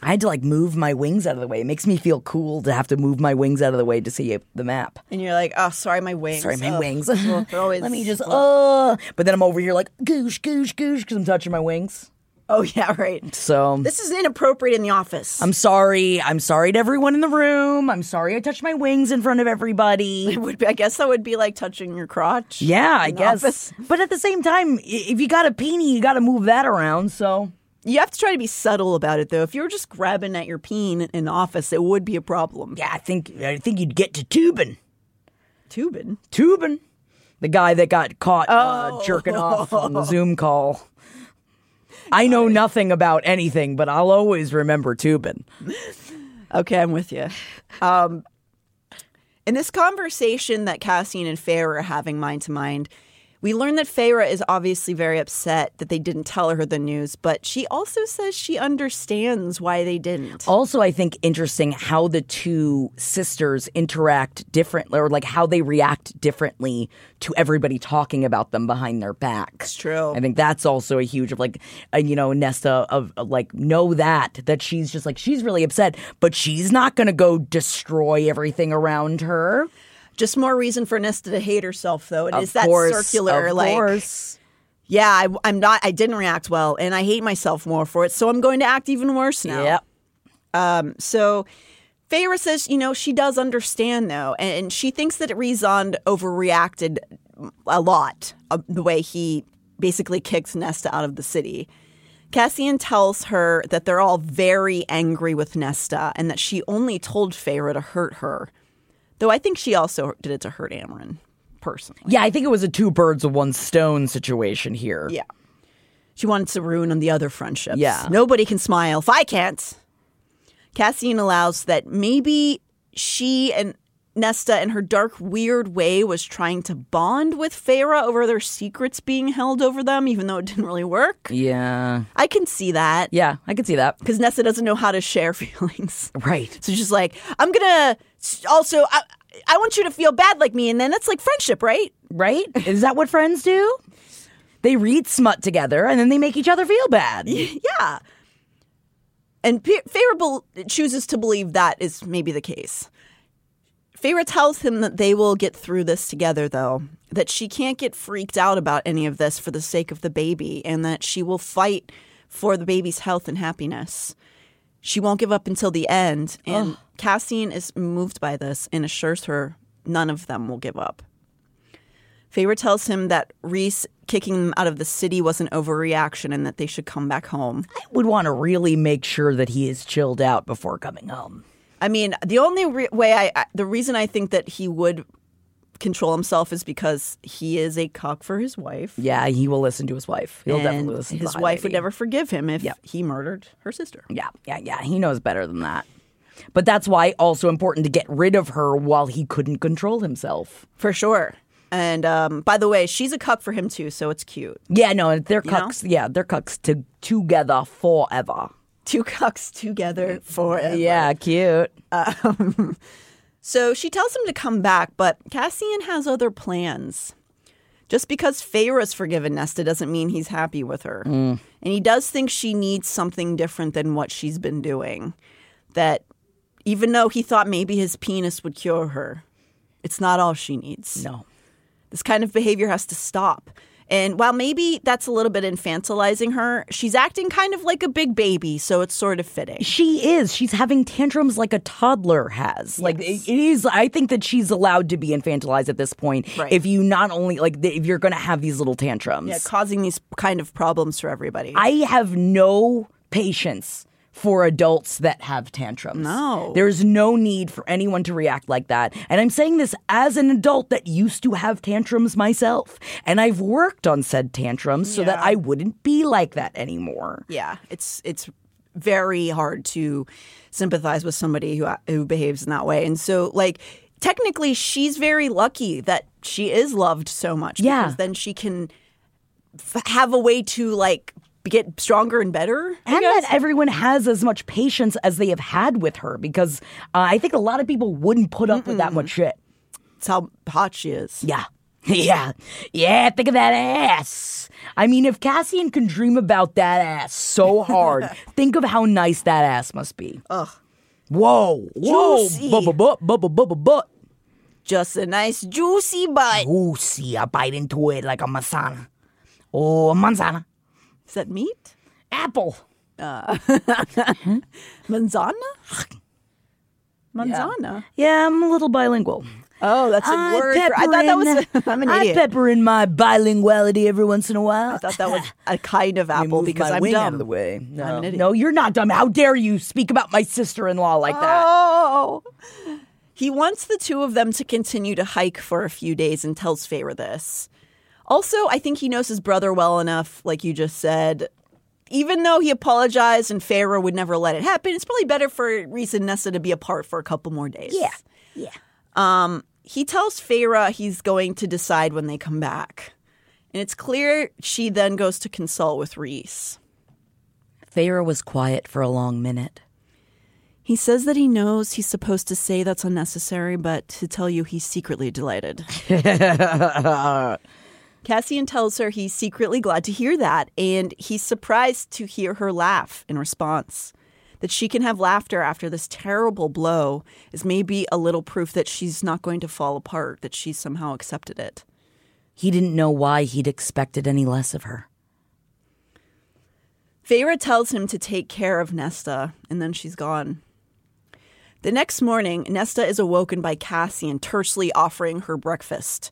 I had to like move my wings out of the way. It makes me feel cool to have to move my wings out of the way to see the map. And you're like, oh, sorry, my wings. Sorry, my Ugh. wings. They're always- Let me just, Oh, But then I'm over here like, goosh, goosh, goosh, because I'm touching my wings. Oh yeah, right. So This is inappropriate in the office. I'm sorry. I'm sorry to everyone in the room. I'm sorry I touched my wings in front of everybody. It would be, I guess that would be like touching your crotch. Yeah, I guess. office. But at the same time, if you got a peenie, you got to move that around. So You have to try to be subtle about it, though. If you were just grabbing at your peen in the office, it would be a problem. yeah, I think I think you'd get to Toobin. Toobin. Toobin, the guy that got caught uh, Oh. jerking off on the Zoom call. I know nothing about anything, but I'll always remember Toobin. Okay, I'm with you. Um, in this conversation that Cassian and Feyre are having mind to mind, we learn that Feyre is obviously very upset that they didn't tell her the news, but she also says she understands why they didn't. Also, I think interesting how the two sisters interact differently, or like how they react differently to everybody talking about them behind their backs. true. I think that's also a huge of like, uh, you know, Nesta of, of like know that that she's just like she's really upset, but she's not going to go destroy everything around her. Just more reason for Nesta to hate herself, though. It is Of that course, circular, of like, course. yeah, I, I'm not, I didn't react well, and I hate myself more for it, so I'm going to act even worse now. Yep. Um, so Feyre says, you know, she does understand though, and, she thinks that Rhysand overreacted a lot of the way he basically kicks Nesta out of the city. Cassian tells her that they're all very angry with Nesta and that she only told Feyre to hurt her. Though I think she also did it to hurt Amren, personally. Yeah, I think it was a two birds of one stone situation here. Yeah. She wanted to ruin on the other friendships. Yeah. Nobody can smile if I can't. Cassian allows that maybe she and Nesta, in her dark, weird way, was trying to bond with Feyre over their secrets being held over them, even though it didn't really work. Yeah. I can see that. Yeah, I can see that. Because Nesta doesn't know how to share feelings. Right. So she's like, I'm going to also, I, I want you to feel bad like me. And then that's like friendship, right? Right? Is that what friends do? They read smut together and then they make each other feel bad. yeah. And P- Feyre chooses to believe that is maybe the case. Feyre tells him that they will get through this together, though, that she can't get freaked out about any of this for the sake of the baby, and that she will fight for the baby's health and happiness. She won't give up until the end, and Cassian is moved by this and assures her none of them will give up. Feyre tells him that Rhys kicking them out of the city was an overreaction and that they should come back home. I would want to really make sure that he is chilled out before coming home. I mean, the only re- way I, I, the reason I think that he would control himself is because he is a cock for his wife. Yeah, he will listen to his wife. He'll and definitely listen to His wife would never forgive him if Yep. he murdered her sister. Yeah, yeah, yeah. He knows better than that. But that's why also important to get rid of her while he couldn't control himself. For sure. And um, by the way, she's a cuck for him too, so it's cute. Yeah, no, they're You know? Yeah, they're cucks to, together forever. Two cucks together forever. Yeah, cute. Um, so she tells him to come back, but Cassian has other plans. Just because Feyre's forgiven Nesta doesn't mean he's happy with her. Mm. And he does think she needs something different than what she's been doing. That even though he thought maybe his penis would cure her, it's not all she needs. No. This kind of behavior has to stop. And while maybe that's a little bit infantilizing her, she's acting kind of like a big baby, so it's sort of fitting. She is. She's having tantrums like a toddler has. Like it it is. I think that she's allowed to be infantilized at this point. Right. If you not only like if you're going to have these little tantrums. Yeah, causing these kind of problems for everybody. I have no patience for adults that have tantrums. No. There's no need for anyone to react like that. And I'm saying this as an adult that used to have tantrums myself. And I've worked on said tantrums so that I wouldn't be like that anymore. yeah, it's it's very hard to sympathize with somebody who who behaves in that way. And so like technically she's very lucky that she is loved so much Yeah. because then she can have a way to like get stronger and better. And that everyone has as much patience as they have had with her because uh, I think a lot of people wouldn't put up with that much shit. It's how hot she is. Yeah. Yeah. Yeah, think of that ass. I mean, if Cassian can dream about that ass so hard, think of how nice that ass must be. Ugh. Whoa. Whoa. Bubba butt, bubba bubba butt. Just a nice juicy butt. Juicy. I bite into it like a manzana. Oh, a manzana. Is that meat? Apple. Uh, manzana? Manzana. Yeah, I'm a little bilingual. Oh, that's a I word. For, I thought that was. in- I'm an idiot. I idiot. pepper in my bilinguality every once in a while. I thought that was a kind of apple because I'm dumb. out of the way. No, I'm an idiot. no, you're not dumb. How dare you speak about my sister-in-law like that? Oh. He wants the two of them to continue to hike for a few days and tells Feyre this. Also, I think he knows his brother well enough, like you just said. Even though he apologized and Feyre would never let it happen, it's probably better for Rhys and Nesta to be apart for a couple more days. Yeah, yeah. Um, he tells Feyre he's going to decide when they come back. And it's clear she then goes to consult with Rhys. Feyre was quiet for a long minute. He says that he knows he's supposed to say that's unnecessary, but to tell you he's secretly delighted. Cassian tells her he's secretly glad to hear that, and he's surprised to hear her laugh in response. That she can have laughter after this terrible blow is maybe a little proof that she's not going to fall apart, that she's somehow accepted it. He didn't know why he'd expected any less of her. Feyre tells him to take care of Nesta, and then she's gone. The next morning, Nesta is awoken by Cassian tersely offering her breakfast.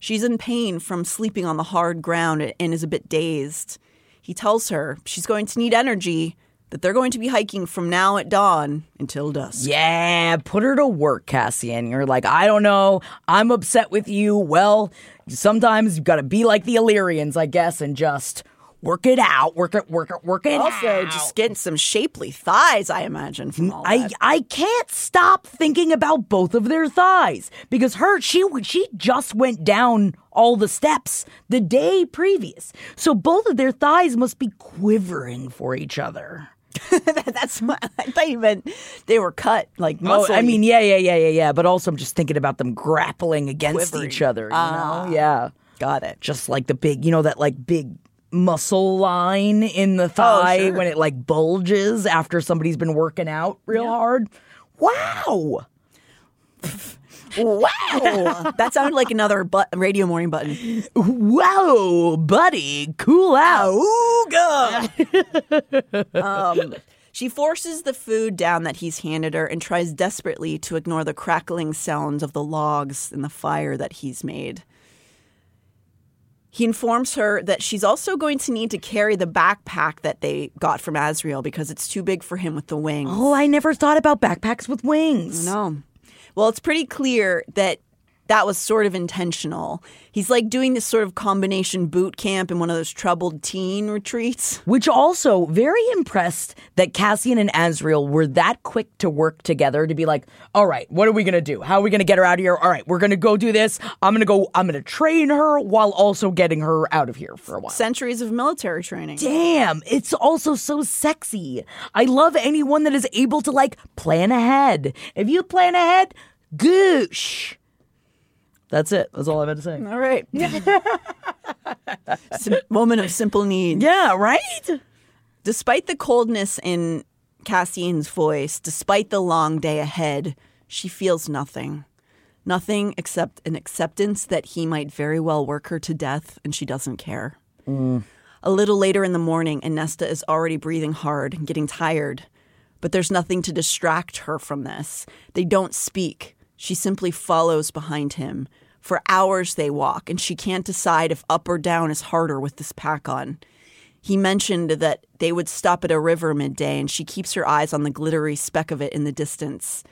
She's in pain from sleeping on the hard ground and is a bit dazed. He tells her she's going to need energy, that they're going to be hiking from now at dawn until dusk. Yeah, put her to work, Cassian. You're like, I don't know. I'm upset with you. Well, sometimes you've got to be like the Illyrians, I guess, and just work it out. Work it, work it, work it Also, out. just getting some shapely thighs, I imagine, from all I that. I can't stop thinking about both of their thighs because her she she just went down all the steps the day previous. So both of their thighs must be quivering for each other. That's what I thought you meant they were cut like Oh. I mean, yeah, yeah, yeah, yeah, yeah. But also, I'm just thinking about them grappling against Quivering. each other. You Ah. know? Yeah. Got it. just like the big, you know, that like big muscle line in the thigh sure. when it like bulges after somebody's been working out real hard. Wow. Wow. that sounded like another but- radio morning button. Wow, buddy, cool out. um, she forces the food down that he's handed her and tries desperately to ignore the crackling sounds of the logs and the fire that he's made. He informs her that she's also going to need to carry the backpack that they got from Azriel because it's too big for him with the wings. Oh, I never thought about backpacks with wings. No. Well, it's pretty clear that that was sort of intentional. He's like doing this sort of combination boot camp in one of those troubled teen retreats. Which also very impressed that Cassian and Azriel were that quick to work together to be like, all right, what are we gonna do? How are we gonna get her out of here? All right, we're gonna go do this. I'm gonna go, I'm gonna train her while also getting her out of here for a while. Centuries of military training. Damn, it's also so sexy. I love anyone that is able to like plan ahead. If you plan ahead, goosh. That's it. That's all I had to say. All right. Sim- moment of simple need. Yeah, right? Despite the coldness in Cassian's voice, despite the long day ahead, she feels nothing. Nothing except an acceptance that he might very well work her to death and she doesn't care. Mm. A little later in the morning, Anesta is already breathing hard and getting tired. But there's nothing to distract her from this. They don't speak. She simply follows behind him. For hours they walk, and she can't decide if up or down is harder with this pack on. He mentioned that they would stop at a river midday, and she keeps her eyes on the glittery speck of it in the distance.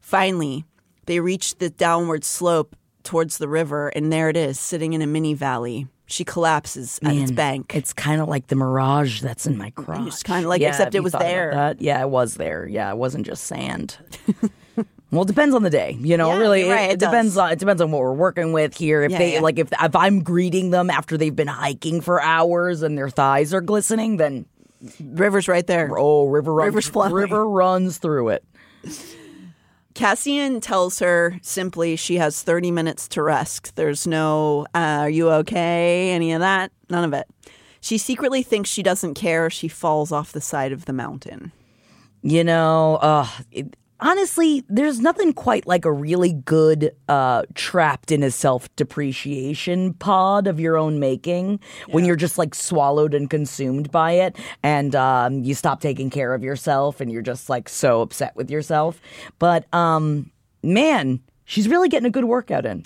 Finally, they reach the downward slope towards the river, and there it is, sitting in a mini valley. She collapses at its bank. It's kind of like the mirage that's in my crotch. It's kinda like- Yeah, except it was there. Yeah, it was there. Yeah, it wasn't just sand. well, it depends on the day. You know, Yeah, really, right, it, it depends does. on it depends on what we're working with here. If Yeah, they yeah. like, if if I'm greeting them after they've been hiking for hours and their thighs are glistening, then River's right there. oh, river runs, River's flowing. river runs through it. Cassian tells her simply she has 30 minutes to rest. There's no, uh, are you okay? Any of that? None of it. She secretly thinks she doesn't care she falls off the side of the mountain. You know, uh, it, honestly, there's nothing quite like a really good uh, trapped in a self depreciation pod of your own making when you're just like swallowed and consumed by it and um, you stop taking care of yourself and you're just like so upset with yourself. But um, man, she's really getting a good workout in.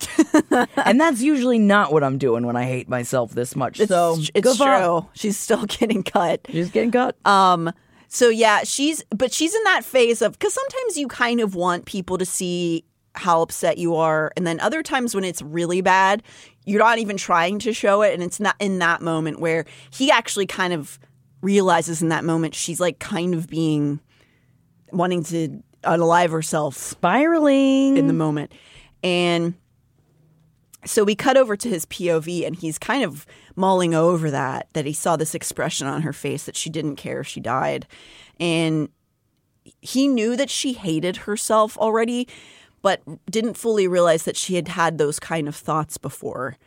and that's usually not what I'm doing when I hate myself this much. It's, so it's good for her. true. She's still getting cut. She's getting cut. Um, so yeah, she's but she's in that phase of because sometimes you kind of want people to see how upset you are, and then other times when it's really bad, you're not even trying to show it, and it's not in that moment where he actually kind of realizes in that moment she's like kind of being wanting to unalive herself Spiraling. in the moment, and so we cut over to his POV and he's kind of mulling over that that he saw this expression on her face that she didn't care if she died. And he knew that she hated herself already but didn't fully realize that she had had those kind of thoughts before.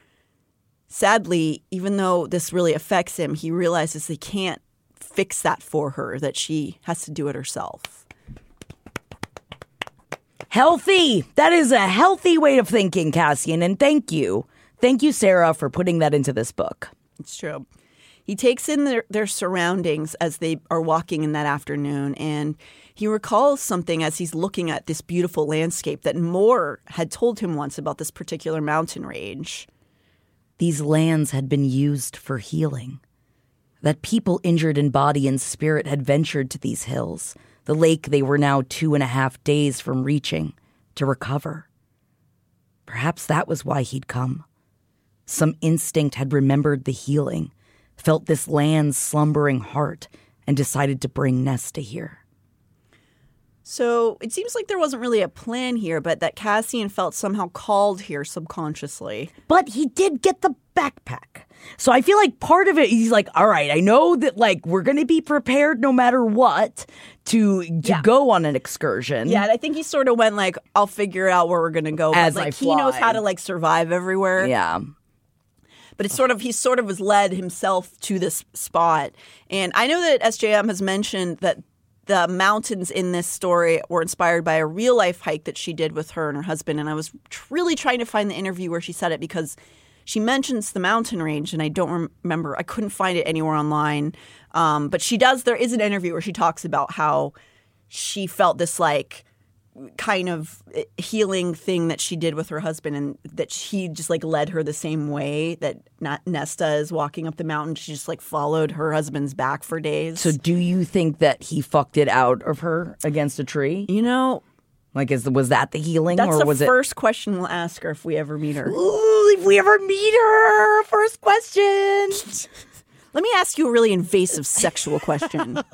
Sadly even though this really affects him he realizes he can't fix that for her that she has to do it herself Healthy. That is a healthy way of thinking, Cassian, and thank you. Thank you, Sarah, for putting that into this book. It's true. He takes in their, their surroundings as they are walking in that afternoon, and he recalls something as he's looking at this beautiful landscape that Mor had told him once about this particular mountain range. These lands had been used for healing. That people injured in body and spirit had ventured to these hills, the lake they were now two and a half days from reaching, to recover. Perhaps that was why he'd come. Some instinct had remembered the healing, felt this land's slumbering heart, and decided to bring Nesta here. So it seems like there wasn't really a plan here, but that Cassian felt somehow called here subconsciously. But he did get the backpack. So I feel like part of it, he's like, all right, I know that like we're going to be prepared no matter what to to Yeah. go on an excursion. Yeah, and I think he sort of went like, "I'll figure out where we're gonna go." But, As like I he knows how to like survive everywhere. Yeah. But it's sort of he sort of was led himself to this spot. And I know that SJM has mentioned that the mountains in this story were inspired by a real life hike that she did with her and her husband. And I was really trying to find the interview where she said it because she mentions the mountain range, and I don't rem- remember. I couldn't find it anywhere online. Um, but she does. There is an interview where she talks about how she felt this like kind of eh, healing thing that she did with her husband and that he just like led her the same way that Nesta is walking up the mountain. She just like followed her husband's back for days. So, do you think that he fucked it out of her against a tree? you know, Like, is was that the healing, that's or the first question we'll ask her if we ever meet her. Ooh, if we ever meet her, first question. Let me ask you a really invasive sexual question.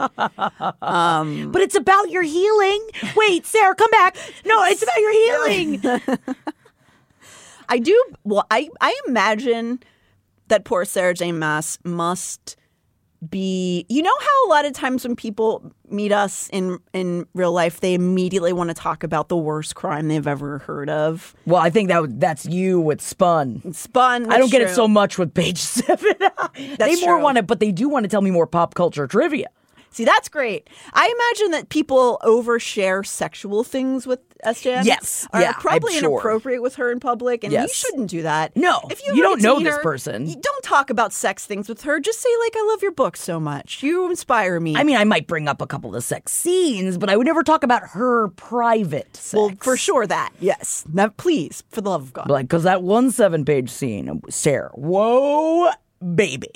Um, but it's about your healing. Wait, Sarah, come back. No, it's about your healing. I do. Well, I I imagine that poor Sarah J. Maas must be. You know how a lot of times when people meet us in in real life, they immediately want to talk about the worst crime they've ever heard of. well, I think that that's you with Spun. Spun. I don't that's get it so much with page seven. they more true. want to, but they do want to tell me more pop culture trivia. See, that's great. I imagine that people overshare sexual things with SJM. Yes. are Yeah, probably sure. inappropriate with her in public, and you shouldn't do that. No, if you, you don't know this her, person. don't talk about sex things with her. Just say like, "I love your book so much. You inspire me." I mean, I might bring up a couple of sex scenes, but I would never talk about her private sex. well, for sure that yes. Now, please, for the love of God. Like, because that one seven page scene, Sarah, whoa, baby.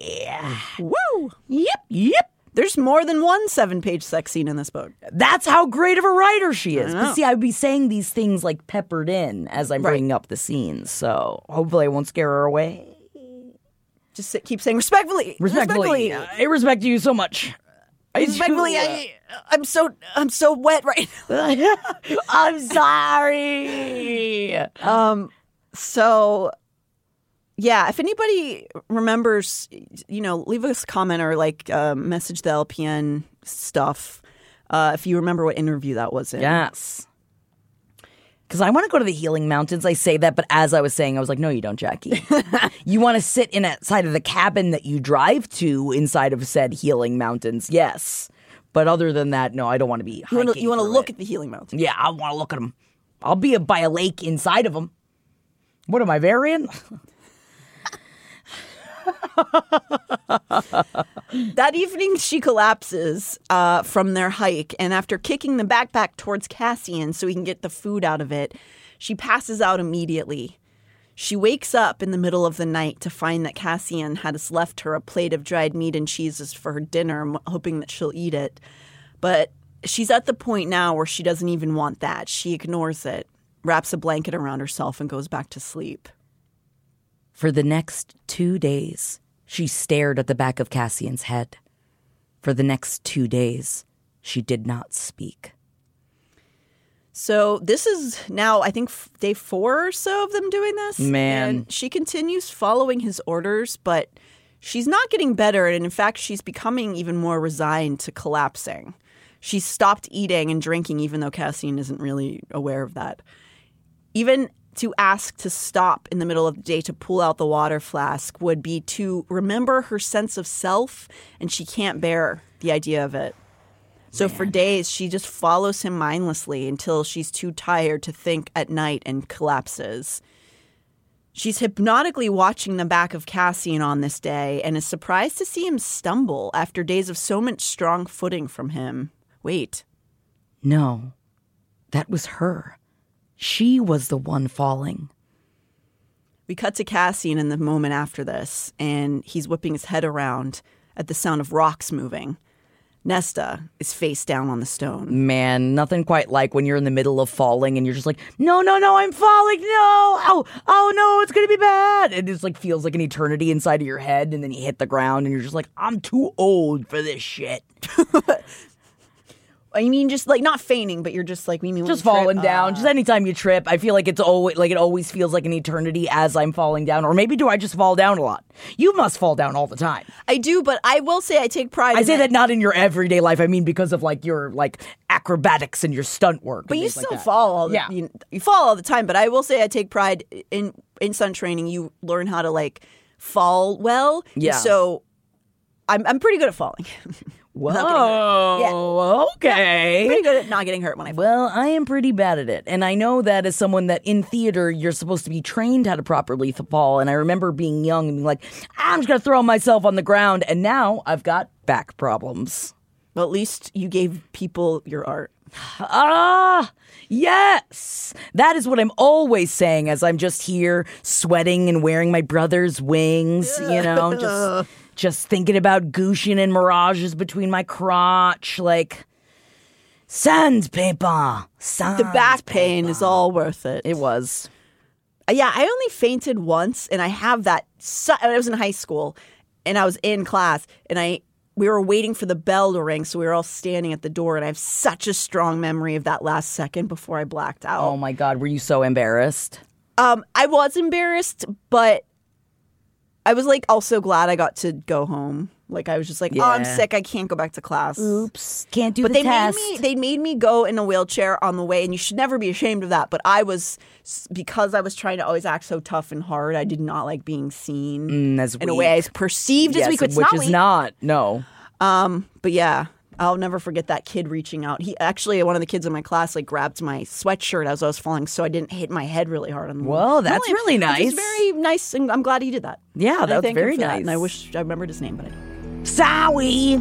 Woo! Yep, yep. There's more than one seven-page sex scene in this book. That's how great of a writer she is. But see, I would be saying these things like peppered in as I'm Right. bringing up the scenes. So hopefully I won't scare her away. Just say, keep saying respectfully, Respectfully, I respect you so much. I do. respectfully. I, I'm so I'm so wet right now. I'm sorry. Um, so yeah, if anybody remembers, you know, leave us a comment or like uh, message the LPN stuff. Uh, if you remember what interview that was in. Yes. Because I want to go to the healing mountains. I say that, but as I was saying, I was like, no, you don't, Jackie. you want to sit in outside of the cabin that you drive to inside of said healing mountains. Yes. But other than that, no, I don't want to be. You want to hiking you want to look it. at the healing Mountains. Yeah, I want to look at them. I'll be a, by a lake inside of them. What am I, Varian? That evening, she collapses uh, from their hike, and after kicking the backpack towards Cassian so he can get the food out of it, she passes out immediately. She wakes up in the middle of the night to find that Cassian has left her a plate of dried meat and cheeses for her dinner, hoping that she'll eat it. But she's at the point now where she doesn't even want that. She ignores it, wraps a blanket around herself, and goes back to sleep. For the next two days, she stared at the back of Cassian's head. For the next two days, she did not speak. So this is now, I think, day four or so of them doing this. Man. and she continues following his orders, but she's not getting better, and in fact, she's becoming even more resigned to collapsing. She's stopped eating and drinking, even though Cassian isn't really aware of that. Even to ask to stop in the middle of the day to pull out the water flask would be to remember her sense of self, and she can't bear the idea of it. So for days, she just follows him mindlessly until she's too tired to think at night and collapses. She's hypnotically watching the back of Cassian on this day and is surprised to see him stumble after days of so much strong footing from him. Wait, No, that was her. She was the one falling. we cut to Cassian in the moment after this, and he's whipping his head around at the sound of rocks moving. Nesta is face down on the stone. Man, nothing quite like when you're in the middle of falling and you're just like, no, no, no, I'm falling. No. Oh, oh no, it's going to be bad. It just like feels like an eternity inside of your head. And then you hit the ground and you're just like, I'm too old for this shit. I mean, just like not fainting, but you're just like, we mean Just falling down. uh, Just anytime you trip, I feel like it's always like it always feels like an eternity as I'm falling down. Or maybe do I just fall down a lot? You must fall down all the time. I do, but I will say I take pride. I in say that not in your everyday life. I mean because of like your like acrobatics and your stunt work. But you things like still fall all the, Yeah. you, you fall all the time. But I will say I take pride in in stunt training. You learn how to like fall well. Yeah. So I'm I'm pretty good at falling. Whoa. Okay. pretty good at not getting hurt when I fall. Well, I am pretty bad at it. And I know that as someone that in theater, you're supposed to be trained how to properly fall. And I remember being young and being like, I'm just going to throw myself on the ground. And now I've got back problems. Well, at least you gave people your art. Ah, yes. That is what I'm always saying as I'm just here sweating and wearing my brother's wings, you know, just just thinking about Gushin and mirages between my crotch like sandpaper. The back pain is all worth it. It was. Uh, Yeah, I only fainted once, and I have that. Su- I was in high school, and I was in class, and I we were waiting for the bell to ring, so we were all standing at the door, and I have such a strong memory of that last second before I blacked out. Oh my god, were you so embarrassed? Um, I was embarrassed, but I was like also glad I got to go home. Like I was just like, oh, I'm Yeah. sick. I can't go back to class. Oops, can't do but the they test. made me they made me go in a wheelchair on the way, and you should never be ashamed of that. But I was because I was trying to always act so tough and hard. I did not like being seen Mm, as in a way I weak. perceived as Yes, weak. It's which not is weak. not. No. Um, but yeah, I'll never forget that kid reaching out. He actually one of the kids in my class like grabbed my sweatshirt as I was falling, so I didn't hit my head really hard on the wall. Well, that's really Which nice. very nice, and I'm glad he did that. Yeah, And that's very for that, nice. and I wish I remembered his name, but I don't. Sorry.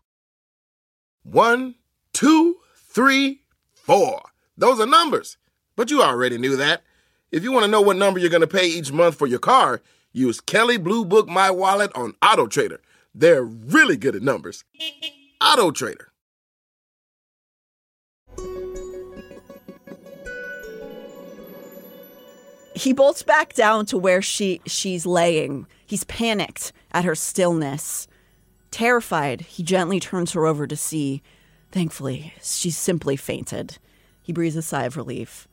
One, two, three, four. Those are numbers. But you already knew that. If you want to know what number you're going to pay each month for your car, use Kelley Blue Book My Wallet on Auto Trader. They're really good at numbers. Auto Trader. He bolts back down to where she she's laying. He's panicked at her stillness. Terrified, he gently turns her over to see. Thankfully, she's simply fainted. He breathes a sigh of relief.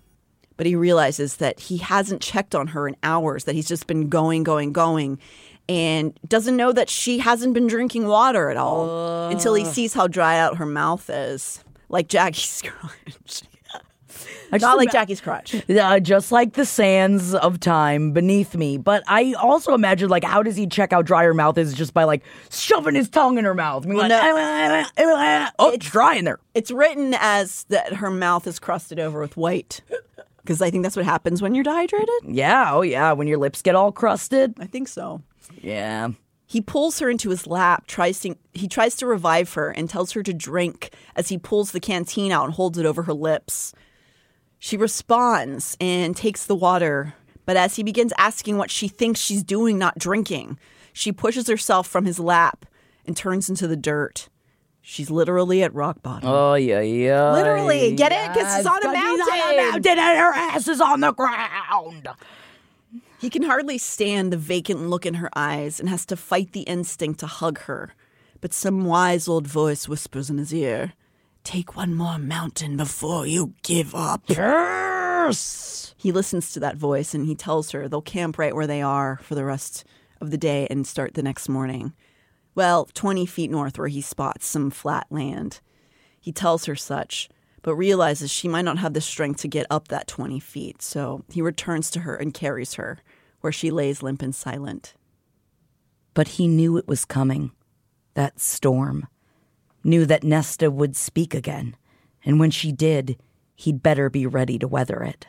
But he realizes that he hasn't checked on her in hours, that he's just been going, going, going, and doesn't know that she hasn't been drinking water at all until he sees how dry out her mouth is. Like Jackie's crotch. Just Not like ima- Jackie's crotch. Uh, just like the sands of time beneath me. But I also imagine, like, how does he check how dry her mouth is just by, like, shoving his tongue in her mouth? I mean, like, eh, eh, eh, oh, it's dry in there. It's written as that her mouth is crusted over with white. Because I think that's what happens when you're dehydrated. Yeah, oh, yeah, when your lips get all crusted. I think so. Yeah. He pulls her into his lap, tries to he tries to revive her and tells her to drink as he pulls the canteen out and holds it over her lips. She responds and takes the water, but as he begins asking what she thinks she's doing not drinking, she pushes herself from his lap and turns into the dirt. She's literally at rock bottom. Oh, yeah, yeah. Literally, get it? 'Cause she's on a She's on a mountain. mountain and her ass is on the ground. He can hardly stand the vacant look in her eyes and has to fight the instinct to hug her. but some wise old voice whispers in his ear, Take one more mountain before you give up. Yes! He listens to that voice and he tells her they'll camp right where they are for the rest of the day and start the next morning. Well, 20 feet north where he spots some flat land. He tells her such, but realizes she might not have the strength to get up that 20 feet, so he returns to her and carries her, where she lays limp and silent. But he knew it was coming. That storm. Knew that Nesta would speak again, and when she did, he'd better be ready to weather it.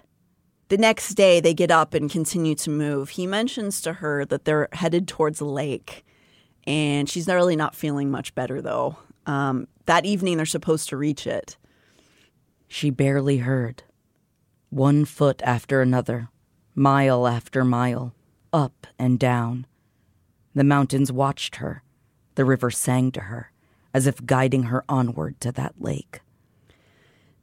The next day, they get up and continue to move. He mentions to her that they're headed towards a lake, and she's really not feeling much better, though. Um, that evening, they're supposed to reach it. She barely heard. One foot after another, mile after mile, up and down. The mountains watched her. The river sang to her, as if guiding her onward to that lake.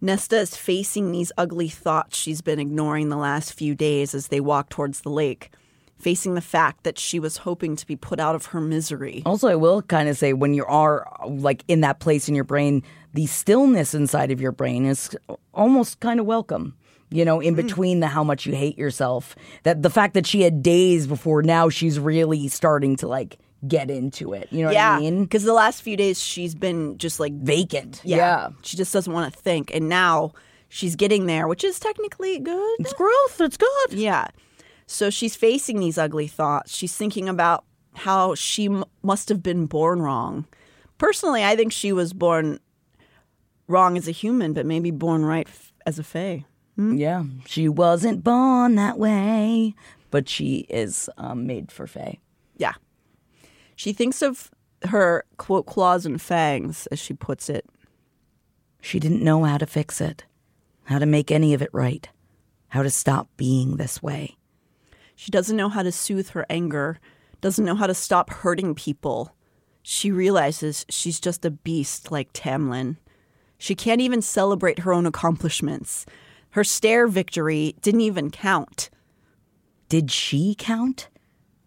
Nesta is facing these ugly thoughts she's been ignoring the last few days as they walk towards the lake, facing the fact that she was hoping to be put out of her misery. Also, I will kind of say when you are like in that place in your brain, the stillness inside of your brain is almost kind of welcome. You know, in mm-hmm. between the how much you hate yourself, that the fact that she had days before now she's really starting to like get into it. You know yeah, what I mean? Because the last few days she's been just like Vacant. Yeah. Yeah. She just doesn't want to think. And now she's getting there, which is technically good. It's growth. It's good. Yeah. So she's facing these ugly thoughts. She's thinking about how she m- must have been born wrong. Personally, I think she was born wrong as a human, but maybe born right f- as a fae. Yeah, she wasn't born that way, but she is um, made for Fae. Yeah. She thinks of her quote claws and fangs, as she puts it. She didn't know how to fix it, how to make any of it right, how to stop being this way. She doesn't know how to soothe her anger, doesn't know how to stop hurting people. She realizes she's just a beast like Tamlin. She can't even celebrate her own accomplishments. Her stair victory didn't even count. Did she count?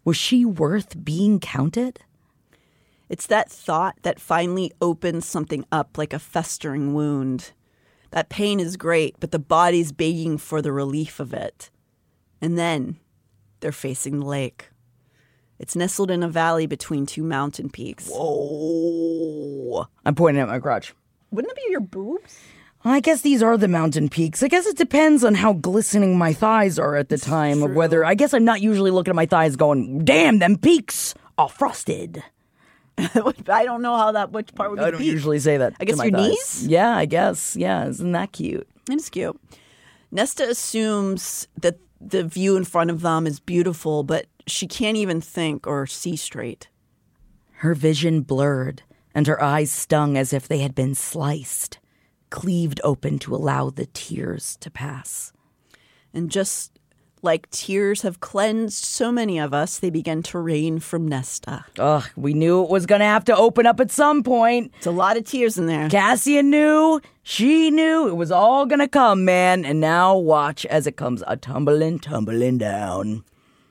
Was she worth being counted? It's that thought that finally opens something up like a festering wound. That pain is great, but the body's begging for the relief of it. And then they're facing the lake. It's nestled in a valley between two mountain peaks. Whoa. I'm pointing at my crotch. Wouldn't it be your boobs? I guess these are the mountain peaks. I guess it depends on how glistening my thighs are at the time of whether I guess I'm not usually looking at my thighs going, damn, them peaks are frosted. I don't know how that which part would be I don't peak. usually say that. I guess my your thighs. knees? Yeah, I guess. Yeah, isn't that cute? It's cute. Nesta assumes that the view in front of them is beautiful, but she can't even think or see straight. Her vision blurred, and her eyes stung as if they had been sliced, cleaved open to allow the tears to pass. And just like tears have cleansed so many of us, they began to rain from Nesta. Ugh, we knew it was gonna have to open up at some point. It's a lot of tears in there. Cassian knew, she knew it was all gonna come, man. And now watch as it comes a tumbling, tumbling down.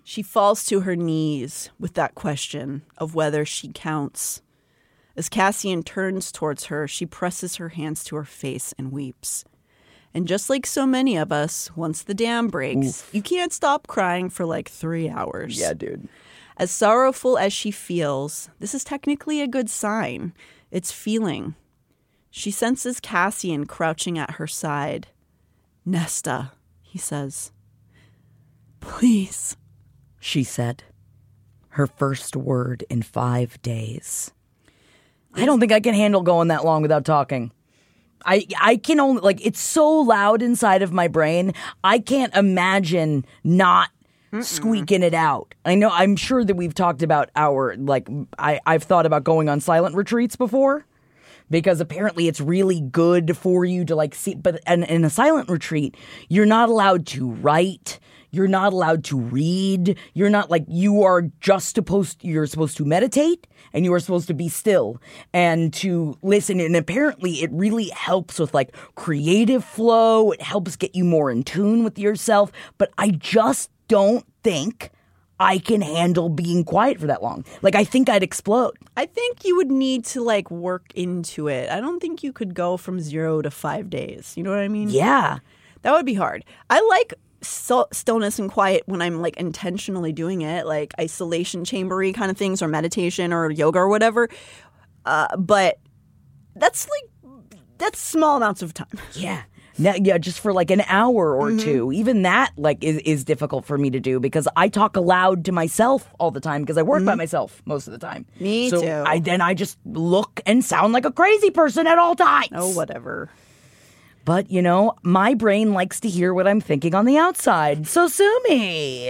She falls to her knees with that question of whether she counts. As Cassian turns towards her, she presses her hands to her face and weeps. And just like so many of us, once the dam breaks, you can't stop crying for like three hours. Yeah, dude. As sorrowful as she feels, this is technically a good sign. It's feeling. She senses Cassian crouching at her side. Nesta, he says. Please. She said. Her first word in five days. I don't think I can handle going that long without talking. I I can only like it's so loud inside of my brain. I can't imagine not squeaking it out. I know I'm sure that we've talked about our like I I've thought about going on silent retreats before because apparently it's really good for you to like see but in, in a silent retreat you're not allowed to write you're not allowed to read you're not like you are just supposed you're supposed to meditate and you are supposed to be still and to listen and apparently it really helps with like creative flow it helps get you more in tune with yourself but i just don't think I can handle being quiet for that long. Like I think I'd explode. I think you would need to like work into it. I don't think you could go from zero to five days. You know what I mean? Yeah. That would be hard. I like so- stillness and quiet when I'm like intentionally doing it, like isolation chambery kind of things, or meditation, or yoga, or whatever. Uh, but that's like that's small amounts of time. Yeah. Now, yeah, just for like an hour or Mm-hmm. two. Even that like is, is difficult for me to do because I talk aloud to myself all the time because I work by myself most of the time. Mm-hmm. Me so too. I then I just look and sound like a crazy person at all times. Oh, whatever. But you know, my brain likes to hear what I'm thinking on the outside. So sue me.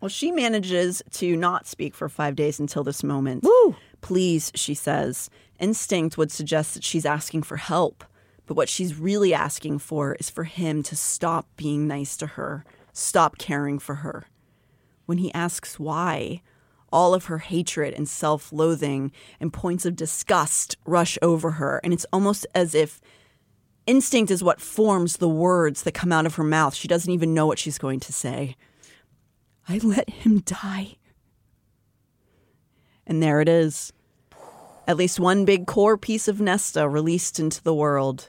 Well, she manages to not speak for five days until this moment. Woo. Please, she says. Instinct would suggest that she's asking for help. But what she's really asking for is for him to stop being nice to her, stop caring for her. When he asks why, all of her hatred and self loathing and points of disgust rush over her. And it's almost as if instinct is what forms the words that come out of her mouth. She doesn't even know what she's going to say. I let him die. And there it is. At least one big core piece of Nesta released into the world.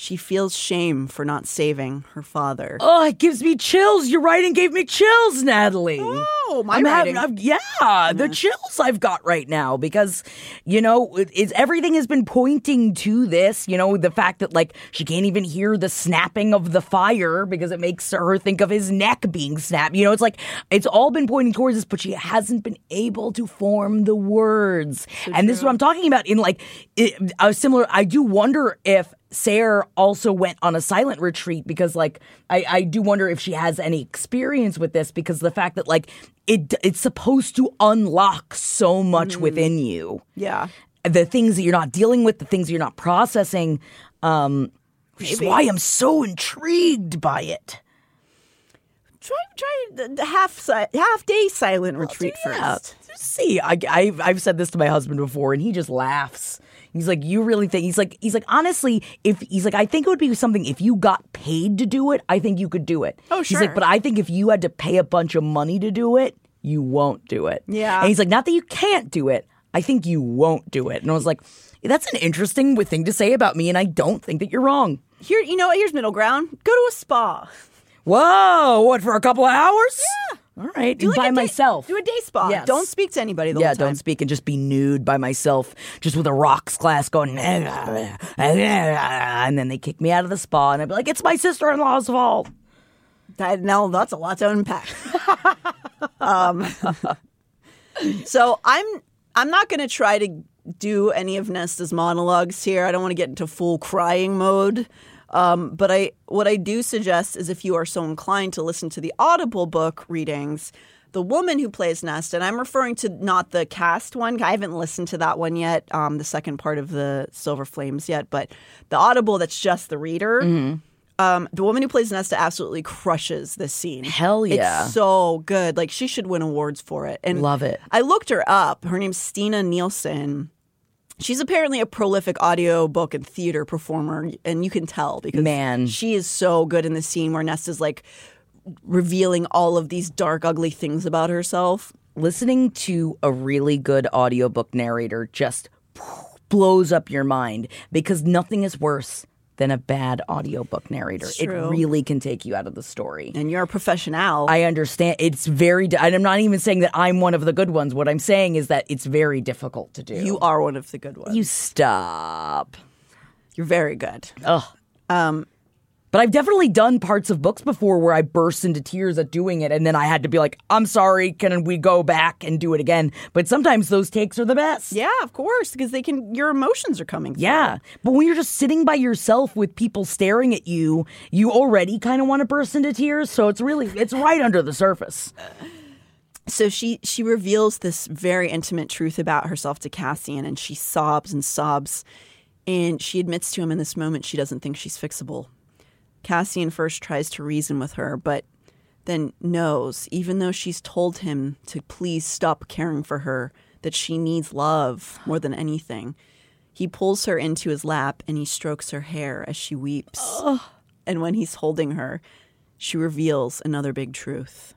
She feels shame for not saving her father. Oh, it gives me chills. Your writing gave me chills, Natalie. Oh, my I'm writing. having, I'm- yeah, the chills I've got right now because, you know, it's everything has been pointing to this. You know, the fact that like she can't even hear the snapping of the fire because it makes her think of his neck being snapped. You know, it's like it's all been pointing towards this, but she hasn't been able to form the words. and this is what I'm talking about. In like it, a similar, I do wonder if Sarah also went on a silent retreat because like I, I do wonder if she has any experience with this because the fact that like it it's supposed to unlock so much within you yeah. the things that you're not dealing with the things that you're not processing um which is why I'm so intrigued by it Try try the, half si- half day silent retreat Yeah. first. see I, I I've said this to my husband before and he just laughs he's like you really think he's like he's like honestly if he's like I think it would be something if you got paid to do it I think you could do it Oh, sure. he's like but I think if you had to pay a bunch of money to do it you won't do it Yeah. and he's like not that you can't do it I think you won't do it and I was like that's an interesting thing to say about me and I don't think that you're wrong Here, you know what? Here's middle ground. Go to a spa. whoa what for a couple of hours yeah all right Do like by day- myself do a day spa. Yes. Don't speak to anybody the yeah, whole time. don't speak and just be nude by myself, just with a rocks glass going, and then they kick me out of the spa, and I'd be like, "It's my sister-in-law's fault." That, now that's a lot to unpack. um, so I'm I'm not going to try to do any of Nesta's monologues here. I don't want to get into full crying mode. Um, but I what I do suggest is if you are so inclined to listen to the Audible book readings, the woman who plays Nesta, and I'm referring to not the cast one. I haven't listened to that one yet, um, the second part of the Silver Flames yet, but the Audible that's just the reader. Um, the woman who plays Nesta absolutely crushes this scene. Hell yeah. It's so good. Like she should win awards for it. And Love it. I looked her up. Her name's Stina Nielsen. She's apparently a prolific audio book and theater performer, and you can tell because Man. she is so good in the scene where Nesta's like revealing all of these dark, ugly things about herself. Listening to a really good audiobook narrator just blows up your mind because nothing is worse than a bad audiobook narrator. It really can take you out of the story. And you're a professional. I understand. It's very. di- And I'm not even saying that I'm one of the good ones. What I'm saying is that it's very difficult to do. you are one of the good ones. You stop. You're very good. Ugh. Um, But I've definitely done parts of books before where I burst into tears at doing it, and then I had to be like, "I'm sorry, can we go back and do it again?" But sometimes those takes are the best. yeah, of course, because they can. Your emotions are coming. through. Yeah, but when you're just sitting by yourself with people staring at you, you already kind of want to burst into tears. So it's really, it's right under the surface. So she she reveals this very intimate truth about herself to Cassian, and she sobs and sobs, and she admits to him in this moment she doesn't think she's fixable. Cassian first tries to reason with her, but then knows, even though she's told him to please stop caring for her, that she needs love more than anything. He pulls her into his lap and he strokes her hair as she weeps. And when he's holding her, she reveals another big truth.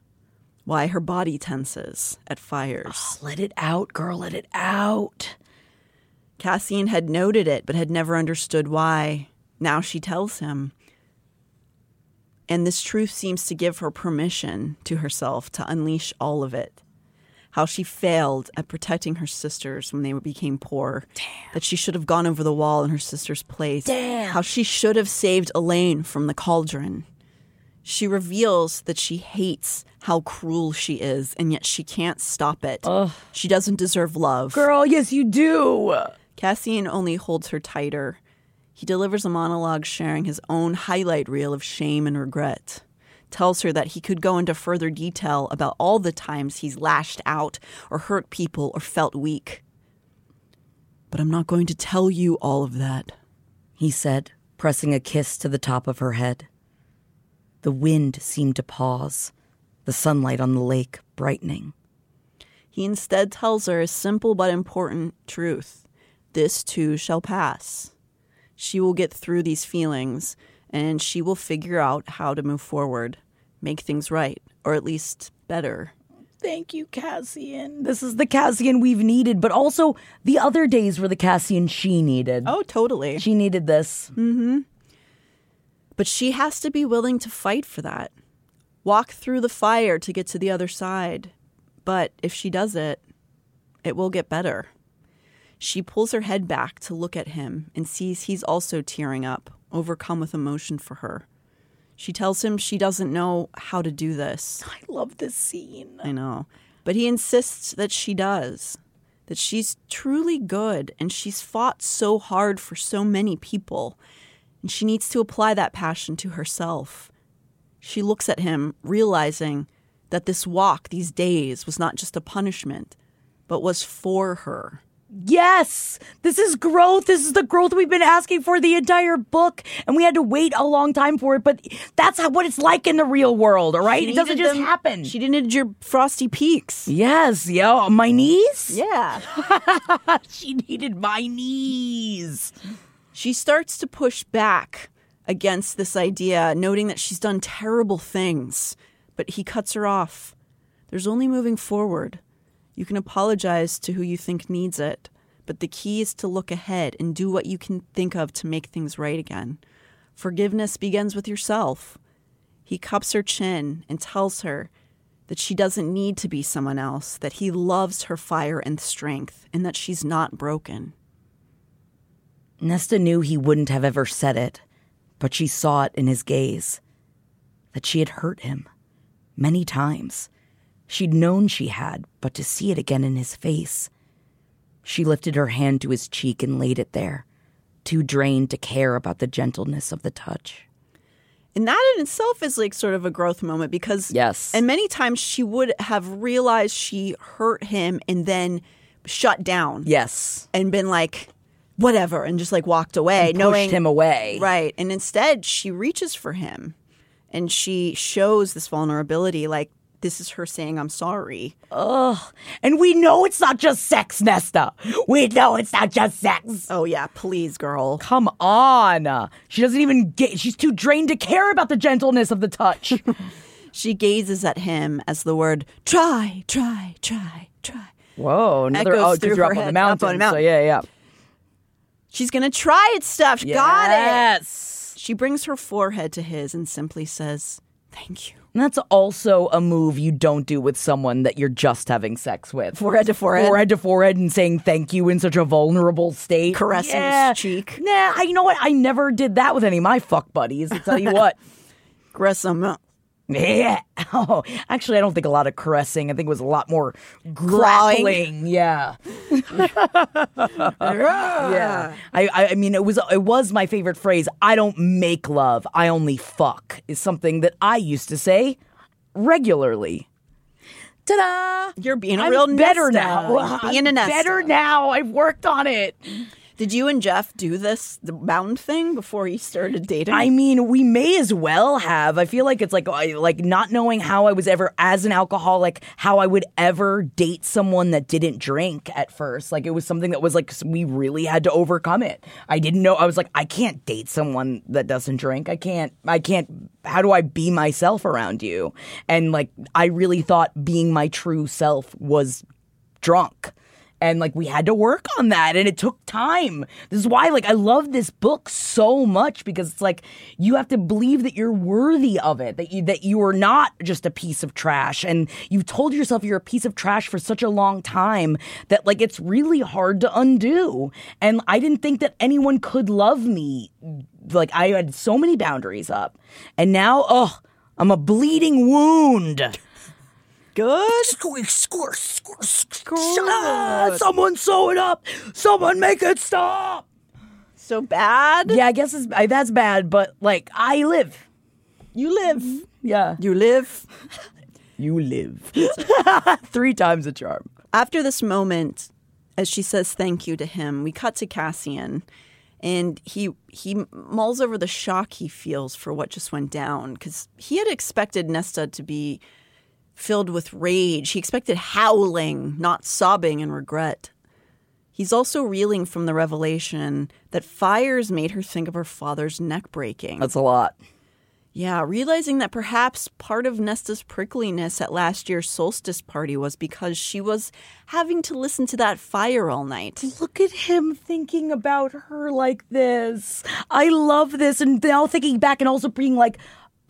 why her body tenses at fires. Let it out, girl, let it out. Cassian had noted it, but had never understood why. Now she tells him. And this truth seems to give her permission to herself to unleash all of it. How she failed at protecting her sisters when they became poor. That she should have gone over the wall in her sister's place. Damn. How she should have saved Elain from the cauldron. She reveals that she hates how cruel she is, and yet she can't stop it. She doesn't deserve love. Girl, yes, you do. Cassian only holds her tighter. He delivers a monologue sharing his own highlight reel of shame and regret. Tells her that he could go into further detail about all the times he's lashed out or hurt people or felt weak. But I'm not going to tell you all of that. He said, pressing a kiss to the top of her head. The wind seemed to pause, the sunlight on the lake brightening. He instead tells her a simple but important truth this too shall pass. She will get through these feelings and she will figure out how to move forward, make things right, or at least better. Thank you, Cassian. This is the Cassian we've needed, but also the other days were the Cassian she needed. Oh, totally. She needed this. Mm-hmm. But she has to be willing to fight for that. Walk through the fire to get to the other side. But if she does it, it will get better. She pulls her head back to look at him and sees he's also tearing up, overcome with emotion for her. She tells him she doesn't know how to do this. I love this scene. I know. But he insists that she does, that she's truly good and she's fought so hard for so many people, and she needs to apply that passion to herself. She looks at him, realizing that this walk, these days, was not just a punishment, but was for her. Yes, this is growth. This is the growth we've been asking for the entire book, and we had to wait a long time for it. But that's how, what it's like in the real world, all right? She It doesn't just them- happen. She needed your frosty peaks. yes, yo, my knees. Yeah. she needed my knees. She starts to push back against this idea, noting that she's done terrible things, but he cuts her off. There's only moving forward. You can apologize to who you think needs it, but the key is to look ahead and do what you can think of to make things right again. Forgiveness begins with yourself. He cups her chin and tells her that she doesn't need to be someone else, that he loves her fire and strength, and that she's not broken. Nesta knew he wouldn't have ever said it, but she saw it in his gaze. That she had hurt him. Many times. She'd known she had, but to see it again in his face. She lifted her hand to his cheek and laid it there, too drained to care about the gentleness of the touch. And that in itself is like sort of a growth moment because Yes. and many times she would have realized she hurt him and then shut down Yes. and been like whatever and just like walked away And knowing pushed him away. right and instead she reaches for him and she shows this vulnerability like this is her saying i'm sorry Ugh. And we know it's not just sex, Nesta. We know it's not just sex. oh yeah please girl Come on. She doesn't even get, she's too drained to care about the gentleness of the touch. she gazes at him as the word try try try try Whoa, another, Echoes oh, through her up on the head, mountain. up on mountain. So yeah, yeah. she's gonna try it stuff got it Yes. She brings her forehead to his and simply says, Thank you. And that's also a move you don't do with someone that you're just having sex with. Forehead to forehead. Forehead to forehead and saying thank you in such a vulnerable state. Caressing his cheek. Nah, I, you know what? I never did that with any of my fuck buddies. I tell you what. Caress him. Yeah. Oh, actually, I don't think a lot of caressing. I think it was a lot more grappling. Yeah. yeah. I, I mean it was it was my favorite phrase. I don't make love. I only fuck is something that I used to say regularly. Ta-da! You're being a I'm real better Nesta. now. You're being a Nesta. better now. I've worked on it. Did you and Jeff do this the bound thing before he started dating? I mean, we may as well have. I feel like it's like like not knowing how I was ever as an alcoholic, how I would ever date someone that didn't drink at first. Like it was something that was like we really had to overcome it. I didn't know. I was like, I can't date someone that doesn't drink. I can't. I can't. How do I be myself around you? And like I really thought being my true self was drunk and like we had to work on that and it took time. This is why like i love this book so much because it's like you have to believe that you're worthy of it that you that you are not just a piece of trash and you've told yourself you're a piece of trash for such a long time that like it's really hard to undo. And i didn't think that anyone could love me like i had so many boundaries up and now oh i'm a bleeding wound Good. Squish, squish, squish, squish. Ah, someone sew it up. Someone make it stop. So bad? Yeah, I guess it's, I- that's bad, but like I live. You live. Yeah. You live. You live. Three times a charm. After this moment, as she says thank you to him, we cut to Cassian, and he he mulls over the shock he feels for what just went down because he had expected Nesta to be filled with rage. He expected howling, not sobbing and regret. He's also reeling from the revelation that fires made her think of her father's neck breaking. That's a lot. Yeah, realizing that perhaps part of Nesta's prickliness at last year's solstice party was because she was having to listen to that fire all night. Look at him thinking about her like this. I love this. And now thinking back and also being like,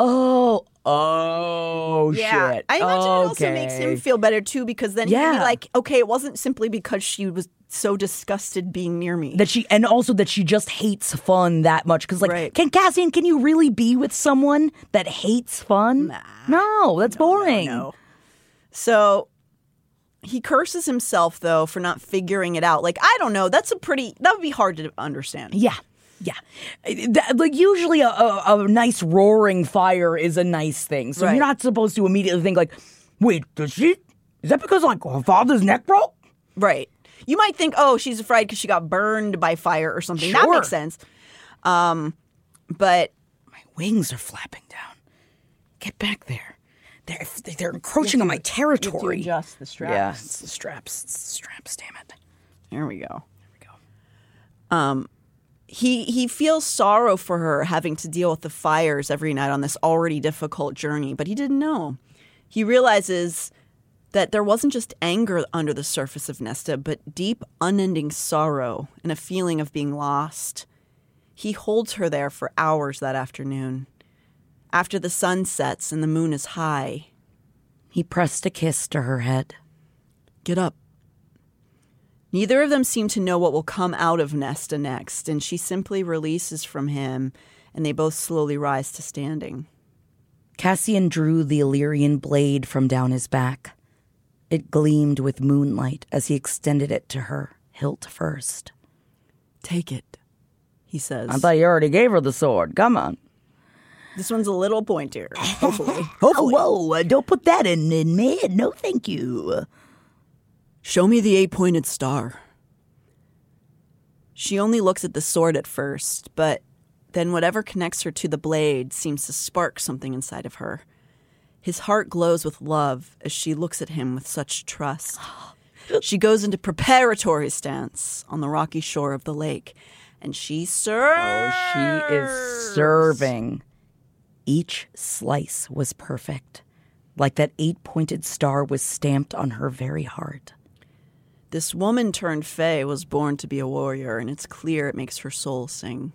oh, oh, yeah, shit. I imagine it also makes him feel better too because then he'd be like, okay, it wasn't simply because she was so disgusted being near me. that she and also that she just hates fun that much because like Right. can Cassian can you really be with someone that hates fun no that's boring No. So he curses himself though for not figuring it out. Like, I don't know, that's a pretty that would be hard to understand. yeah yeah That- like usually a, a, a nice roaring fire is a nice thing so Right. you're not supposed to immediately think like wait does she is that because like her father's neck broke Right. You might think, oh, she's afraid because she got burned by fire or something. That makes sense. Um, but my wings are flapping down get back there they're they're encroaching on my territory adjust the straps. yeah it's the straps it's the straps damn it There we go. There we go. Um, he he feels sorrow for her having to deal with the fires every night on this already difficult journey, but he didn't know. He realizes that there wasn't just anger under the surface of Nesta, but deep, unending sorrow and a feeling of being lost. He holds her there for hours that afternoon. After the sun sets and the moon is high, He pressed a kiss to her head. Get up. Neither of them seem to know what will come out of Nesta next, and she simply releases from him, and they both slowly rise to standing. Cassian drew the Illyrian blade from down his back. It gleamed with moonlight as he extended it to her, hilt first. Take it, he says. I thought you already gave her the sword. Come on. This one's a little pointier, hopefully. Oh, whoa, uh, don't put that in, in me. No, thank you. Show me the eight pointed star. She only looks at the sword at first, but then whatever connects her to the blade seems to spark something inside of her. His heart glows with love as she looks at him with such trust. She goes into preparatory stance on the rocky shore of the lake, and she serves. Oh, she is serving. Each slice was perfect, like that eight pointed star was stamped on her very heart. This woman turned Fae was born to be a warrior, and it's clear it makes her soul sing.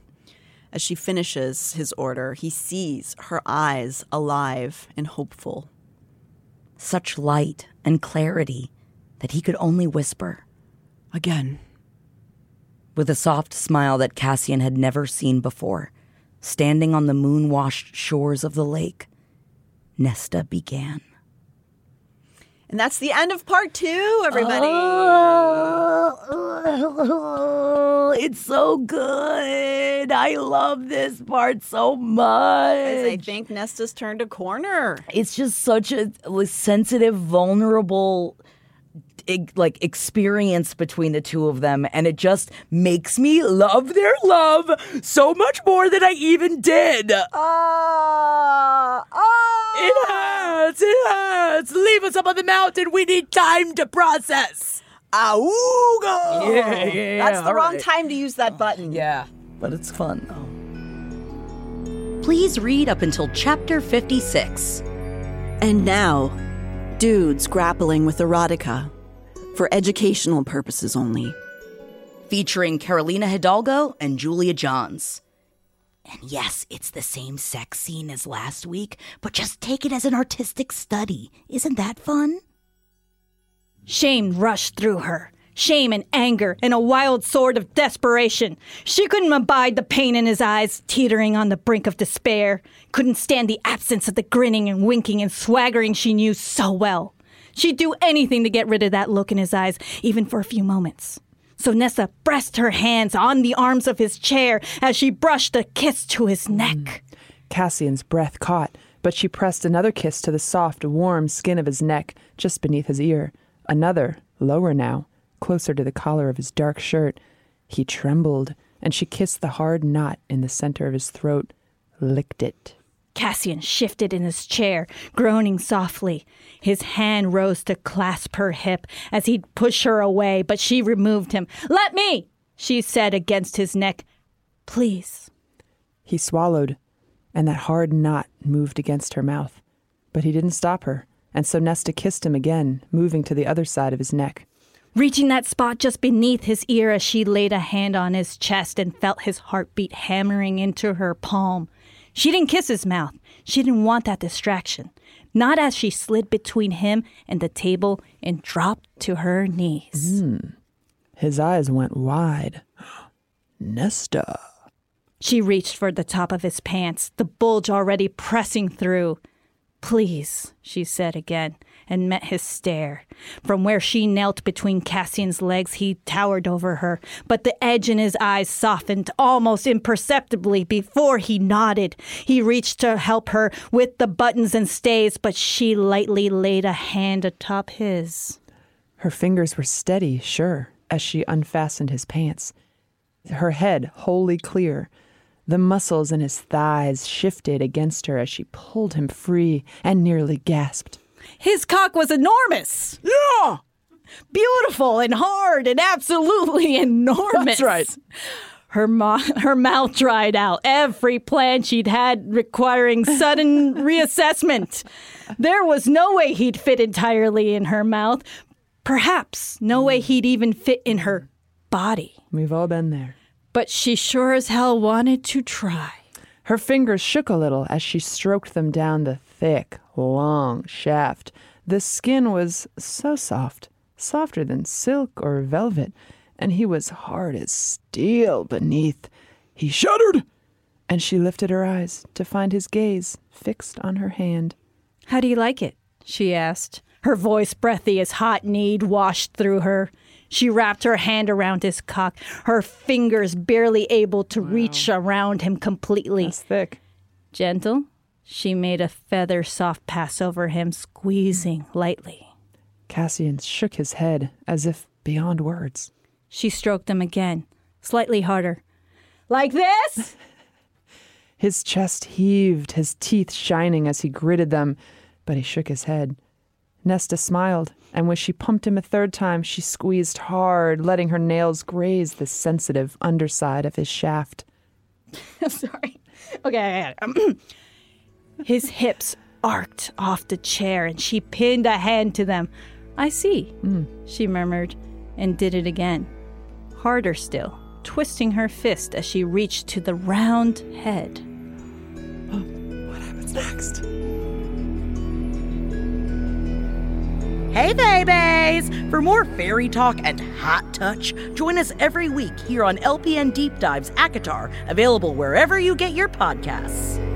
As she finishes his order, he sees her eyes alive and hopeful. Such light and clarity that he could only whisper. Again. With a soft smile that Cassian had never seen before, standing on the moon washed shores of the lake, Nesta began. And that's the end of part two, everybody. Oh, it's so good. I love this part so much. As I think Nesta's turned a corner. it's just such a sensitive, vulnerable, like experience between the two of them, and it just makes me love their love so much more than I even did. Ah, ah. It hurts. It hurts. Leave us up on the mountain. We need time to process. Auga! Yeah, yeah, That's the all wrong right. time to use that button. Yeah, but it's fun though. Please read up until chapter 56. And now, dudes grappling with erotica for educational purposes only. Featuring Carolina Hidalgo and Julia Johns. And yes, it's the same sex scene as last week, but just take it as an artistic study. Isn't that fun? Shame rushed through her. Shame and anger and a wild sword of desperation. She couldn't abide the pain in his eyes, teetering on the brink of despair. Couldn't stand the absence of the grinning and winking and swaggering she knew so well. She'd do anything to get rid of that look in his eyes, even for a few moments. So Nesta pressed her hands on the arms of his chair as she brushed a kiss to his hmm. neck. Cassian's breath caught, but she pressed another kiss to the soft, warm skin of his neck just beneath his ear. Another, lower now, closer to the collar of his dark shirt. He trembled, and she kissed the hard knot in the center of his throat, licked it. Cassian shifted in his chair, groaning softly. His hand rose to clasp her hip as he'd push her away, but she removed him. Let me, she said against his neck. Please. He swallowed, and that hard knot moved against her mouth. But he didn't stop her, and so Nesta kissed him again, moving to the other side of his neck. Reaching that spot just beneath his ear as she laid a hand on his chest and felt his heartbeat hammering into her palm. She didn't kiss his mouth. She didn't want that distraction. Not as she slid between him and the table and dropped to her knees. Hmm. His eyes went wide. Nesta. She reached for the top of his pants, the bulge already pressing through. Please, she said again, and met his stare. From where she knelt between Cassian's legs, he towered over her, but the edge in his eyes softened almost imperceptibly before he nodded. He reached to help her with the buttons and stays, but she lightly laid a hand atop his. Her fingers were steady, sure, as she unfastened his pants. Her head wholly clear. The muscles in his thighs shifted against her as she pulled him free and nearly gasped. His cock was enormous. Yeah! Beautiful and hard and absolutely enormous. That's right. Her, mo- her mouth dried out. Every plan she'd had requiring sudden reassessment. There was no way he'd fit entirely in her mouth. Perhaps no way he'd even fit in her body. We've all been there. But she sure as hell wanted to try. Her fingers shook a little as she stroked them down the thick, long shaft. The skin was so soft, softer than silk or velvet, and he was hard as steel beneath. He shuddered, and she lifted her eyes to find his gaze fixed on her hand. How do you like it? she asked. Her voice breathy as hot need washed through her. She wrapped her hand around his cock, her fingers barely able to reach around him completely. That's thick. Gentle, she made a feather soft pass over him, squeezing lightly. Cassian shook his head as if beyond words. She stroked him again, slightly harder. Like this? His chest heaved, his teeth shining as he gritted them, but he shook his head. Nesta smiled, and when she pumped him a third time, she squeezed hard, letting her nails graze the sensitive underside of his shaft. I'm Sorry. Okay. okay. His hips arced off the chair, and she pinned a hand to them. I see, hmm. she murmured, and did it again. Harder still, twisting her fist as she reached to the round head. Oh, what happens next? Hey, babies! For more fairy talk and hot touch, join us every week here on LPN Deep Dives ACOTAR, available wherever you get your podcasts.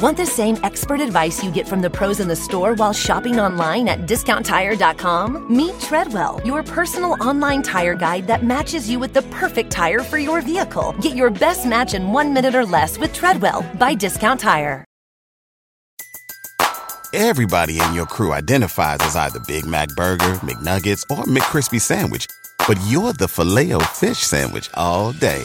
Want the same expert advice you get from the pros in the store while shopping online at discounttire.com? Meet Treadwell, your personal online tire guide that matches you with the perfect tire for your vehicle. Get your best match in one minute or less with Treadwell by Discount Tire. Everybody in your crew identifies as either Big Mac Burger, McNuggets, or McCrispy Sandwich, but you're the filet fish Sandwich all day.